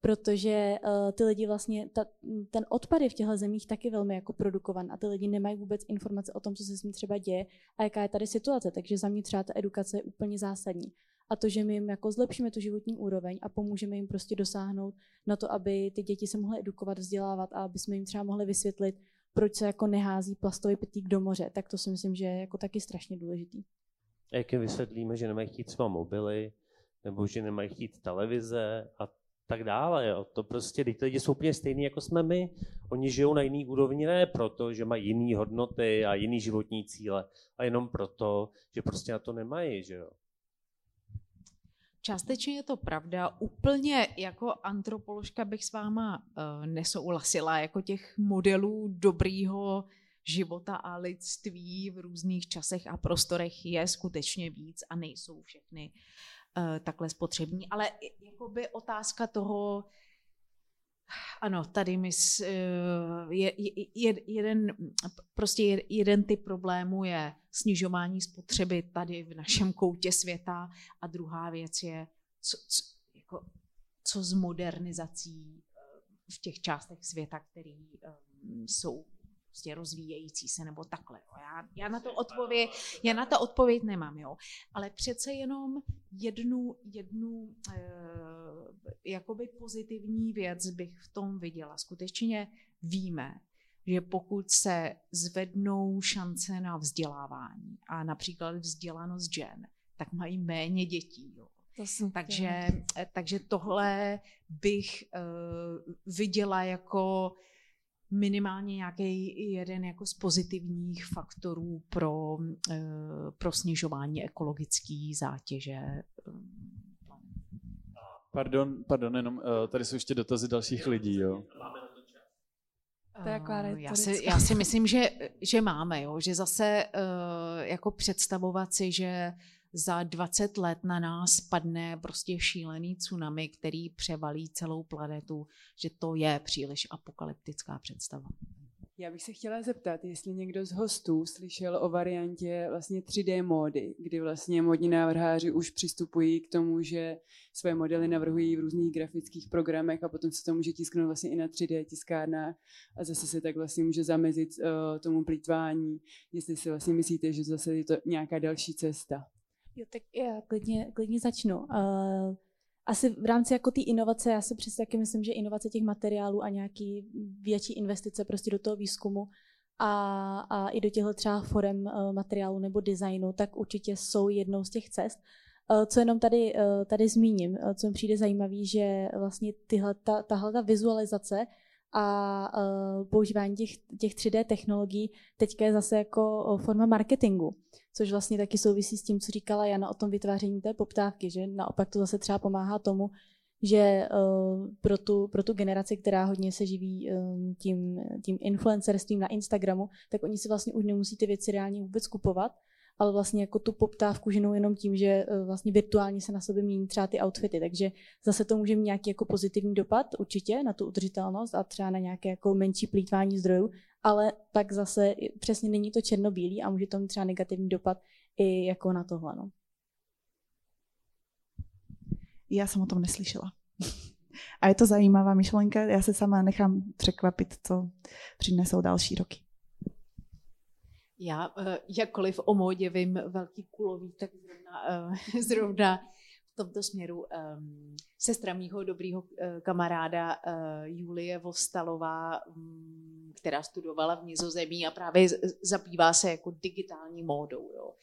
protože uh, ty lidi vlastně, ta, ten odpad je v těchto zemích taky velmi jako produkovan a ty lidi nemají vůbec informace o tom, co se s ním třeba děje a jaká je tady situace, takže za mě třeba ta edukace je úplně zásadní. A to, že my jim jako zlepšíme tu životní úroveň a pomůžeme jim prostě dosáhnout na to, aby ty děti se mohly edukovat, vzdělávat a aby jsme jim třeba mohli vysvětlit, proč se jako nehází plastový pytlík do moře, tak to si myslím, že je jako taky strašně důležitý. A jak jim vysvětlíme, že nemají chtít třeba mobily, nebo že nemají chtít televize a tak dále. Jo. To prostě, ty lidi jsou úplně stejní, jako jsme my. Oni žijou na jiný úrovni ne proto, že mají jiné hodnoty a jiný životní cíle, a jenom proto, že prostě na to nemají. Že jo. Částečně je to pravda. Úplně jako antropoložka bych s váma uh, nesouhlasila. Jako těch modelů dobrýho života a lidství v různých časech a prostorech je skutečně víc a nejsou všechny uh, takhle spotřební. Ale jakoby otázka toho, ano, tady s, uh, je, je, jeden, prostě jeden typ problému je snižování spotřeby tady v našem koutě světa a druhá věc je, co, co, jako, co s modernizací v těch částech světa, které um, jsou prostě rozvíjející se nebo takhle. Jo. Já, já, na to odpověď, já na to odpověď nemám, jo. Ale přece jenom jednu, jednu e, jakoby pozitivní věc bych v tom viděla. Skutečně víme, že pokud se zvednou šance na vzdělávání a například vzdělanost žen, tak mají méně dětí. Jo. To takže, eh, takže tohle bych uh, viděla jako minimálně nějaký jeden jako z pozitivních faktorů pro, eh, pro snižování ekologické zátěže. Eh, pardon, pardon, jenom eh, tady jsou ještě dotazy dalších lidí, jo. To je já, si, já si myslím, že, že máme, jo, že zase jako představovat si, že za 20 let na nás padne prostě šílený tsunami, který převalí celou planetu, že to je příliš apokalyptická představa. Já bych se chtěla zeptat, jestli někdo z hostů slyšel o variantě vlastně 3D módy, kdy vlastně modní návrháři už přistupují k tomu, že své modely navrhují v různých grafických programech a potom se to může tisknout vlastně i na 3D tiskárnách a zase se tak vlastně může zamezit uh, tomu plítvání, jestli si vlastně myslíte, že zase je to nějaká další cesta. Jo, tak já klidně, klidně začnu. Uh, asi v rámci jako té inovace, já si přesně taky myslím, že inovace těch materiálů a nějaký větší investice prostě do toho výzkumu a, a i do těchto třeba forem uh, materiálu nebo designu, tak určitě jsou jednou z těch cest. Uh, co jenom tady, tady zmíním, co mi přijde zajímavé, že vlastně tyhle, ta, tahle ta vizualizace a používání těch, těch 3D technologií teďka je zase jako forma marketingu, což vlastně taky souvisí s tím, co říkala Jana o tom vytváření té poptávky, že? Naopak to zase třeba pomáhá tomu, že uh, pro, tu, pro tu generaci, která hodně se živí um, tím, tím influencerstvím na Instagramu, tak oni si vlastně už nemusí ty věci reálně vůbec kupovat, ale vlastně jako tu poptávku ženou jenom tím, že uh, vlastně virtuálně se na sobě mění třeba ty outfity, takže zase to může mít nějaký jako pozitivní dopad určitě na tu udržitelnost a třeba na nějaké jako menší plítvání zdrojů, ale pak zase přesně není to černobílý a může to mít třeba negativní dopad i jako na tohle. No. Já jsem o tom neslyšela. (laughs) A je to zajímavá myšlenka, já se sama nechám překvapit, co přinesou další roky. Já eh, jakkoliv o módě vím velký kulový, tak zrovna, eh, (laughs) zrovna tomto směru um, sestra mýho dobrýho uh, kamaráda uh, Julie Vostalová, um, která studovala v Nizozemí a právě zabývá se jako digitální módou. Jo.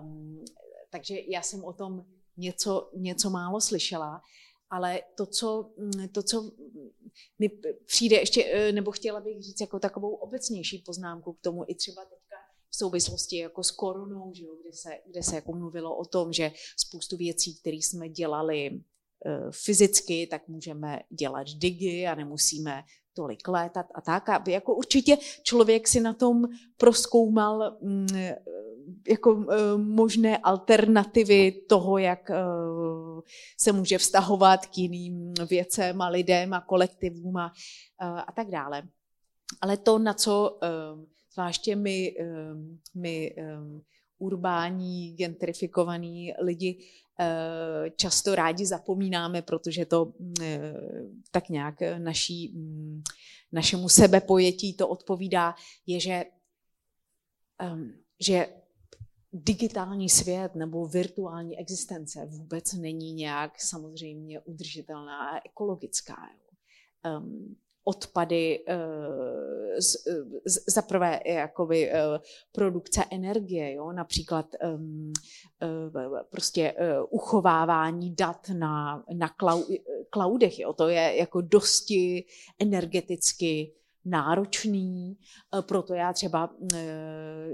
Um, takže já jsem o tom něco, něco málo slyšela, ale to co, mm, to, co mi přijde ještě, eh, nebo chtěla bych říct jako takovou obecnější poznámku k tomu i třeba teďka v souvislosti jako s koronou, že jo, kde, se, kde se jako mluvilo o tom, že spoustu věcí, které jsme dělali eh, fyzicky, tak můžeme dělat digi a nemusíme tolik létat a tak. A jako určitě člověk si na tom proskoumal mm, jako eh, možné alternativy toho, jak eh, se může vztahovat k jiným věcem a lidem a kolektivům a, a tak dále. Ale to, na co zvláště my, my urbání, gentrifikovaní lidi často rádi zapomínáme, protože to tak nějak naší, mm, našemu sebepojetí to odpovídá, je, že, že digitální svět nebo virtuální existence vůbec není nějak samozřejmě udržitelná a ekologická. Odpady, uh, z, z, za prvé jakoby, uh, produkce energie, jo? například um, prostě uchovávání dat na, na clou, cloudech. Jo? To je jako dosti energeticky náročný, eh, proto já třeba eh,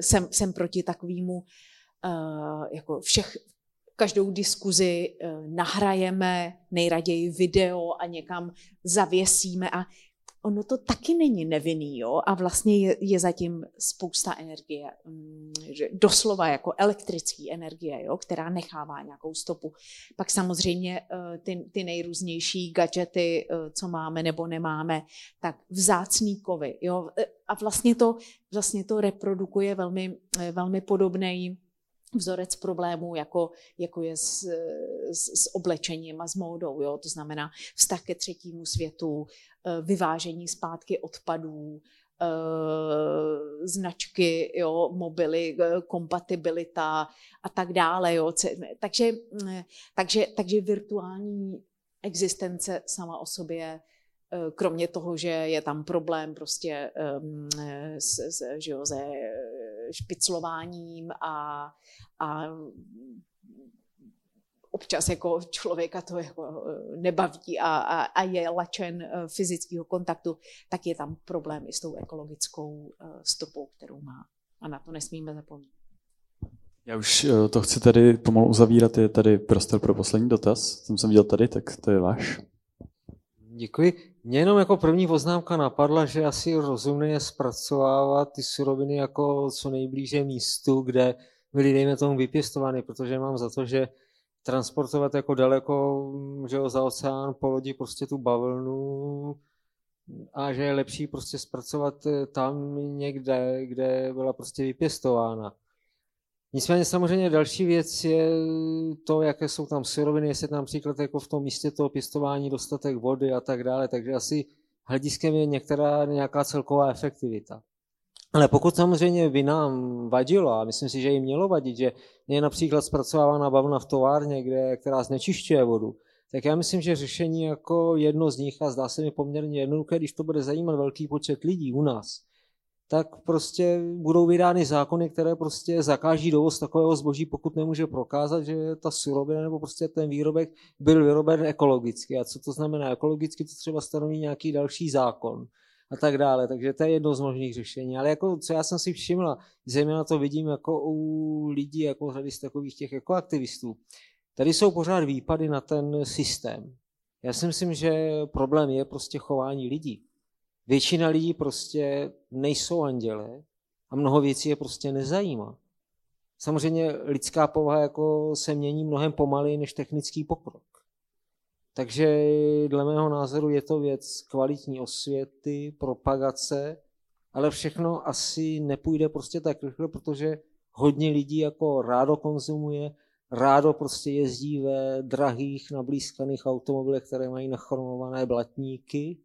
jsem, jsem proti takovému eh, jako všech, každou diskuzi nahrajeme nejraději video a někam zavěsíme a ono to taky není nevinný, jo? a vlastně je, je zatím spousta energie, mm, doslova jako elektrické energie, jo? která nechává nějakou stopu. Pak samozřejmě eh, ty, ty nejrůznější gadgety, eh, co máme nebo nemáme, tak vzácný kovy. Jo? Eh, a vlastně to, vlastně to reprodukuje velmi, velmi podobný vzorec problémů, jako, jako je s, s, s oblečením a s módou. Jo? To znamená vztah ke třetímu světu, eh, vyvážení zpátky odpadů, eh, značky, jo, mobily, eh, kompatibilita a tak dále. Jo. Takže, takže, takže virtuální existence sama o sobě kromě toho, že je tam problém prostě s, s, že jo, se špiclováním a, a občas jako člověka to jako eh, nebaví a, a, a je lačen eh, fyzického kontaktu, tak je tam problém i s tou ekologickou eh, stopou, kterou má. A na to nesmíme zapomínat. Já už to chci tady pomalu uzavírat, je tady prostor pro poslední dotaz. Jsem jsem viděl tady, tak to je váš. Děkuji. Mě jenom jako první poznámka napadla, že asi rozumné je zpracovávat ty suroviny jako co nejblíže místu, kde byly, dejme tomu, vypěstovány, protože mám za to, že transportovat jako daleko že jo, za oceán po lodi prostě tu bavlnu a že je lepší prostě zpracovat eh, tam někde, kde byla prostě vypěstována. Nicméně samozřejmě další věc je to, jaké jsou tam suroviny, jestli tam například jako v tom místě toho pěstování dostatek vody a tak dále, takže asi hlediskem je některá nějaká celková efektivita. Ale pokud samozřejmě by nám vadilo, a myslím si, že jim mělo vadit, že je například zpracovávána bavlna v továrně, kde, která znečišťuje vodu, tak já myslím, že řešení jako jedno z nich, a zdá se mi poměrně jednoduché, když to bude zajímat velký počet lidí u nás, tak prostě budou vydány zákony, které prostě zakáží dovoz takového zboží, pokud nemůže prokázat, že ta surovina nebo prostě ten výrobek byl vyroben ekologicky. A co to znamená ekologicky, to třeba stanoví nějaký další zákon a tak dále. Takže to je jedno z možných řešení. Ale jako, co já jsem si všimla, zejména to vidím jako u lidí, jako řady z takových těch ekoaktivistů, tady jsou pořád výpady na ten systém. Já si myslím, že problém je prostě chování lidí. Většina lidí prostě nejsou anděle a mnoho věcí je prostě nezajímá. Samozřejmě lidská povaha jako se mění mnohem pomaleji než technický pokrok. Takže dle mého názoru je to věc kvalitní osvěty, propagace, ale všechno asi nepůjde prostě tak rychle, protože hodně lidí jako rádo konzumuje, rádo prostě jezdí ve drahých, nablízkaných automobilech, které mají nachromované blatníky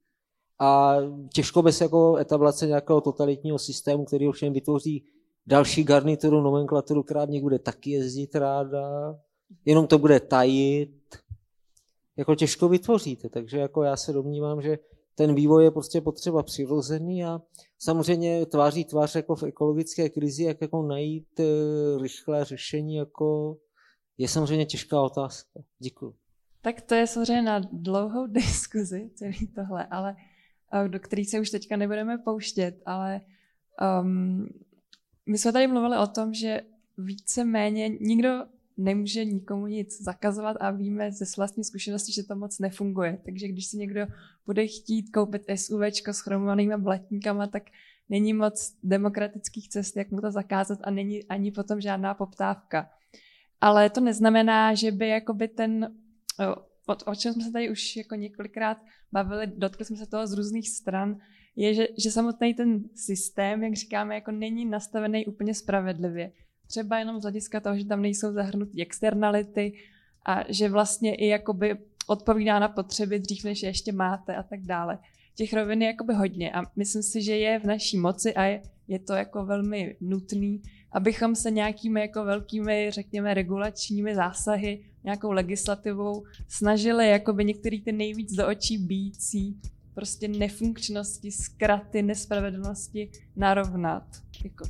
a těžko bez jako etablace nějakého totalitního systému, který ovšem vytvoří další garnituru, nomenklaturu, která v bude taky jezdit ráda, jenom to bude tajit, jako těžko vytvoříte. Takže jako já se domnívám, že ten vývoj je prostě potřeba přirozený a samozřejmě tváří tvář jako v ekologické krizi, jak jako najít e, rychlé řešení, jako je samozřejmě těžká otázka. Děkuji. Tak to je samozřejmě na dlouhou (laughs) diskuzi, celý tohle, ale do kterých se už teďka nebudeme pouštět, ale um, my jsme tady mluvili o tom, že více-méně nikdo nemůže nikomu nic zakazovat a víme ze vlastní zkušenosti, že to moc nefunguje. Takže když si někdo bude chtít koupit SUV s chromovanými blatníkama, tak není moc demokratických cest, jak mu to zakázat a není ani potom žádná poptávka. Ale to neznamená, že by jakoby ten o, o čem jsme se tady už jako několikrát bavili, dotkli jsme se toho z různých stran, je, že, že samotný ten systém, jak říkáme, jako není nastavený úplně spravedlivě. Třeba jenom z hlediska toho, že tam nejsou zahrnuty externality a že vlastně i jakoby odpovídá na potřeby dřív, než je ještě máte a tak dále. Těch rovin je jakoby hodně a myslím si, že je v naší moci a je, je to jako velmi nutný, abychom se nějakými jako velkými, řekněme, regulačními zásahy nějakou legislativou snažili jakoby některý ty nejvíc do očí bíjící prostě nefunkčnosti, zkraty, nespravedlnosti narovnat. Jako.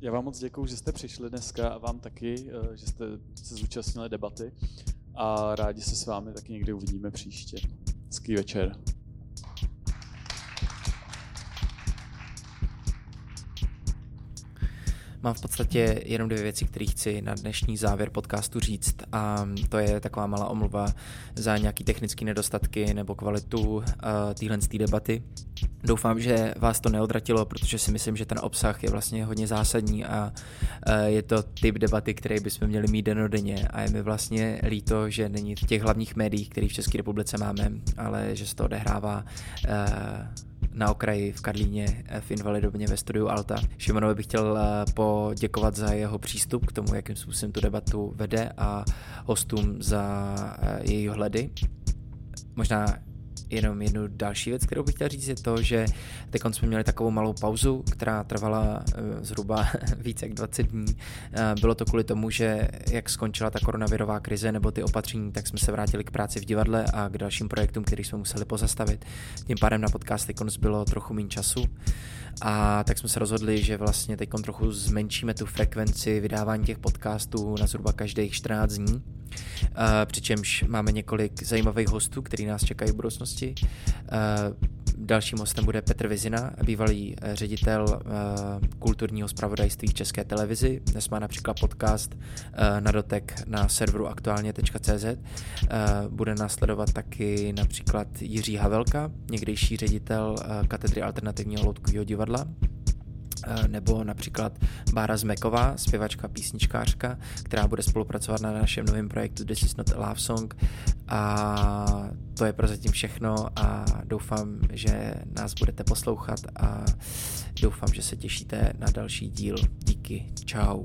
Já vám moc děkuji, že jste přišli dneska a vám taky, eh, že jste se zúčastnili debaty a rádi se s vámi taky někdy uvidíme příště. Hezký večer. Mám v podstatě jenom dvě věci, které chci na dnešní závěr podcastu říct a to je taková malá omluva za nějaký technické nedostatky nebo kvalitu uh, téhle debaty. Doufám, že vás to neodratilo, protože si myslím, že ten obsah je vlastně hodně zásadní a uh, je to typ debaty, který bychom měli mít denodenně a je mi vlastně líto, že není v těch hlavních médiích, které v České republice máme, ale že se to odehrává uh, na okraji v Karlíně v Invalidovně ve studiu Alta. Šimonovi bych chtěl eh, poděkovat za jeho přístup k tomu, jakým způsobem tu debatu vede a hostům za eh, její hledy. Možná jenom jednu další věc, kterou bych chtěl říct, je to, že teď jsme měli takovou malou pauzu, která trvala eh, zhruba (laughs) více jak 20 dní. Eh, bylo to kvůli tomu, že jak skončila ta koronavirová krize nebo ty opatření, tak jsme se vrátili k práci v divadle a k dalším projektům, který jsme museli pozastavit. Tím pádem na podcast bylo trochu méně času. A tak jsme se rozhodli, že vlastně teď trochu zmenšíme tu frekvenci vydávání těch podcastů na zhruba každých 14 dní. Uh, přičemž máme několik zajímavých hostů, který nás čekají v budoucnosti. Uh, dalším hostem bude Petr Vizina, bývalý uh, ředitel kulturního zpravodajství v České televizi. Dnes má například podcast na dotek na serveru aktuálně.cz. Bude následovat taky například Jiří Havelka, někdejší ředitel katedry alternativního loutkového divadla Eh, nebo například Bára Zmeková, zpěvačka, písničkářka, která bude spolupracovat na našem novém projektu This is not a love song a to je prozatím všechno a doufám, že nás budete poslouchat a doufám, že se těšíte na další díl. Díky, čau.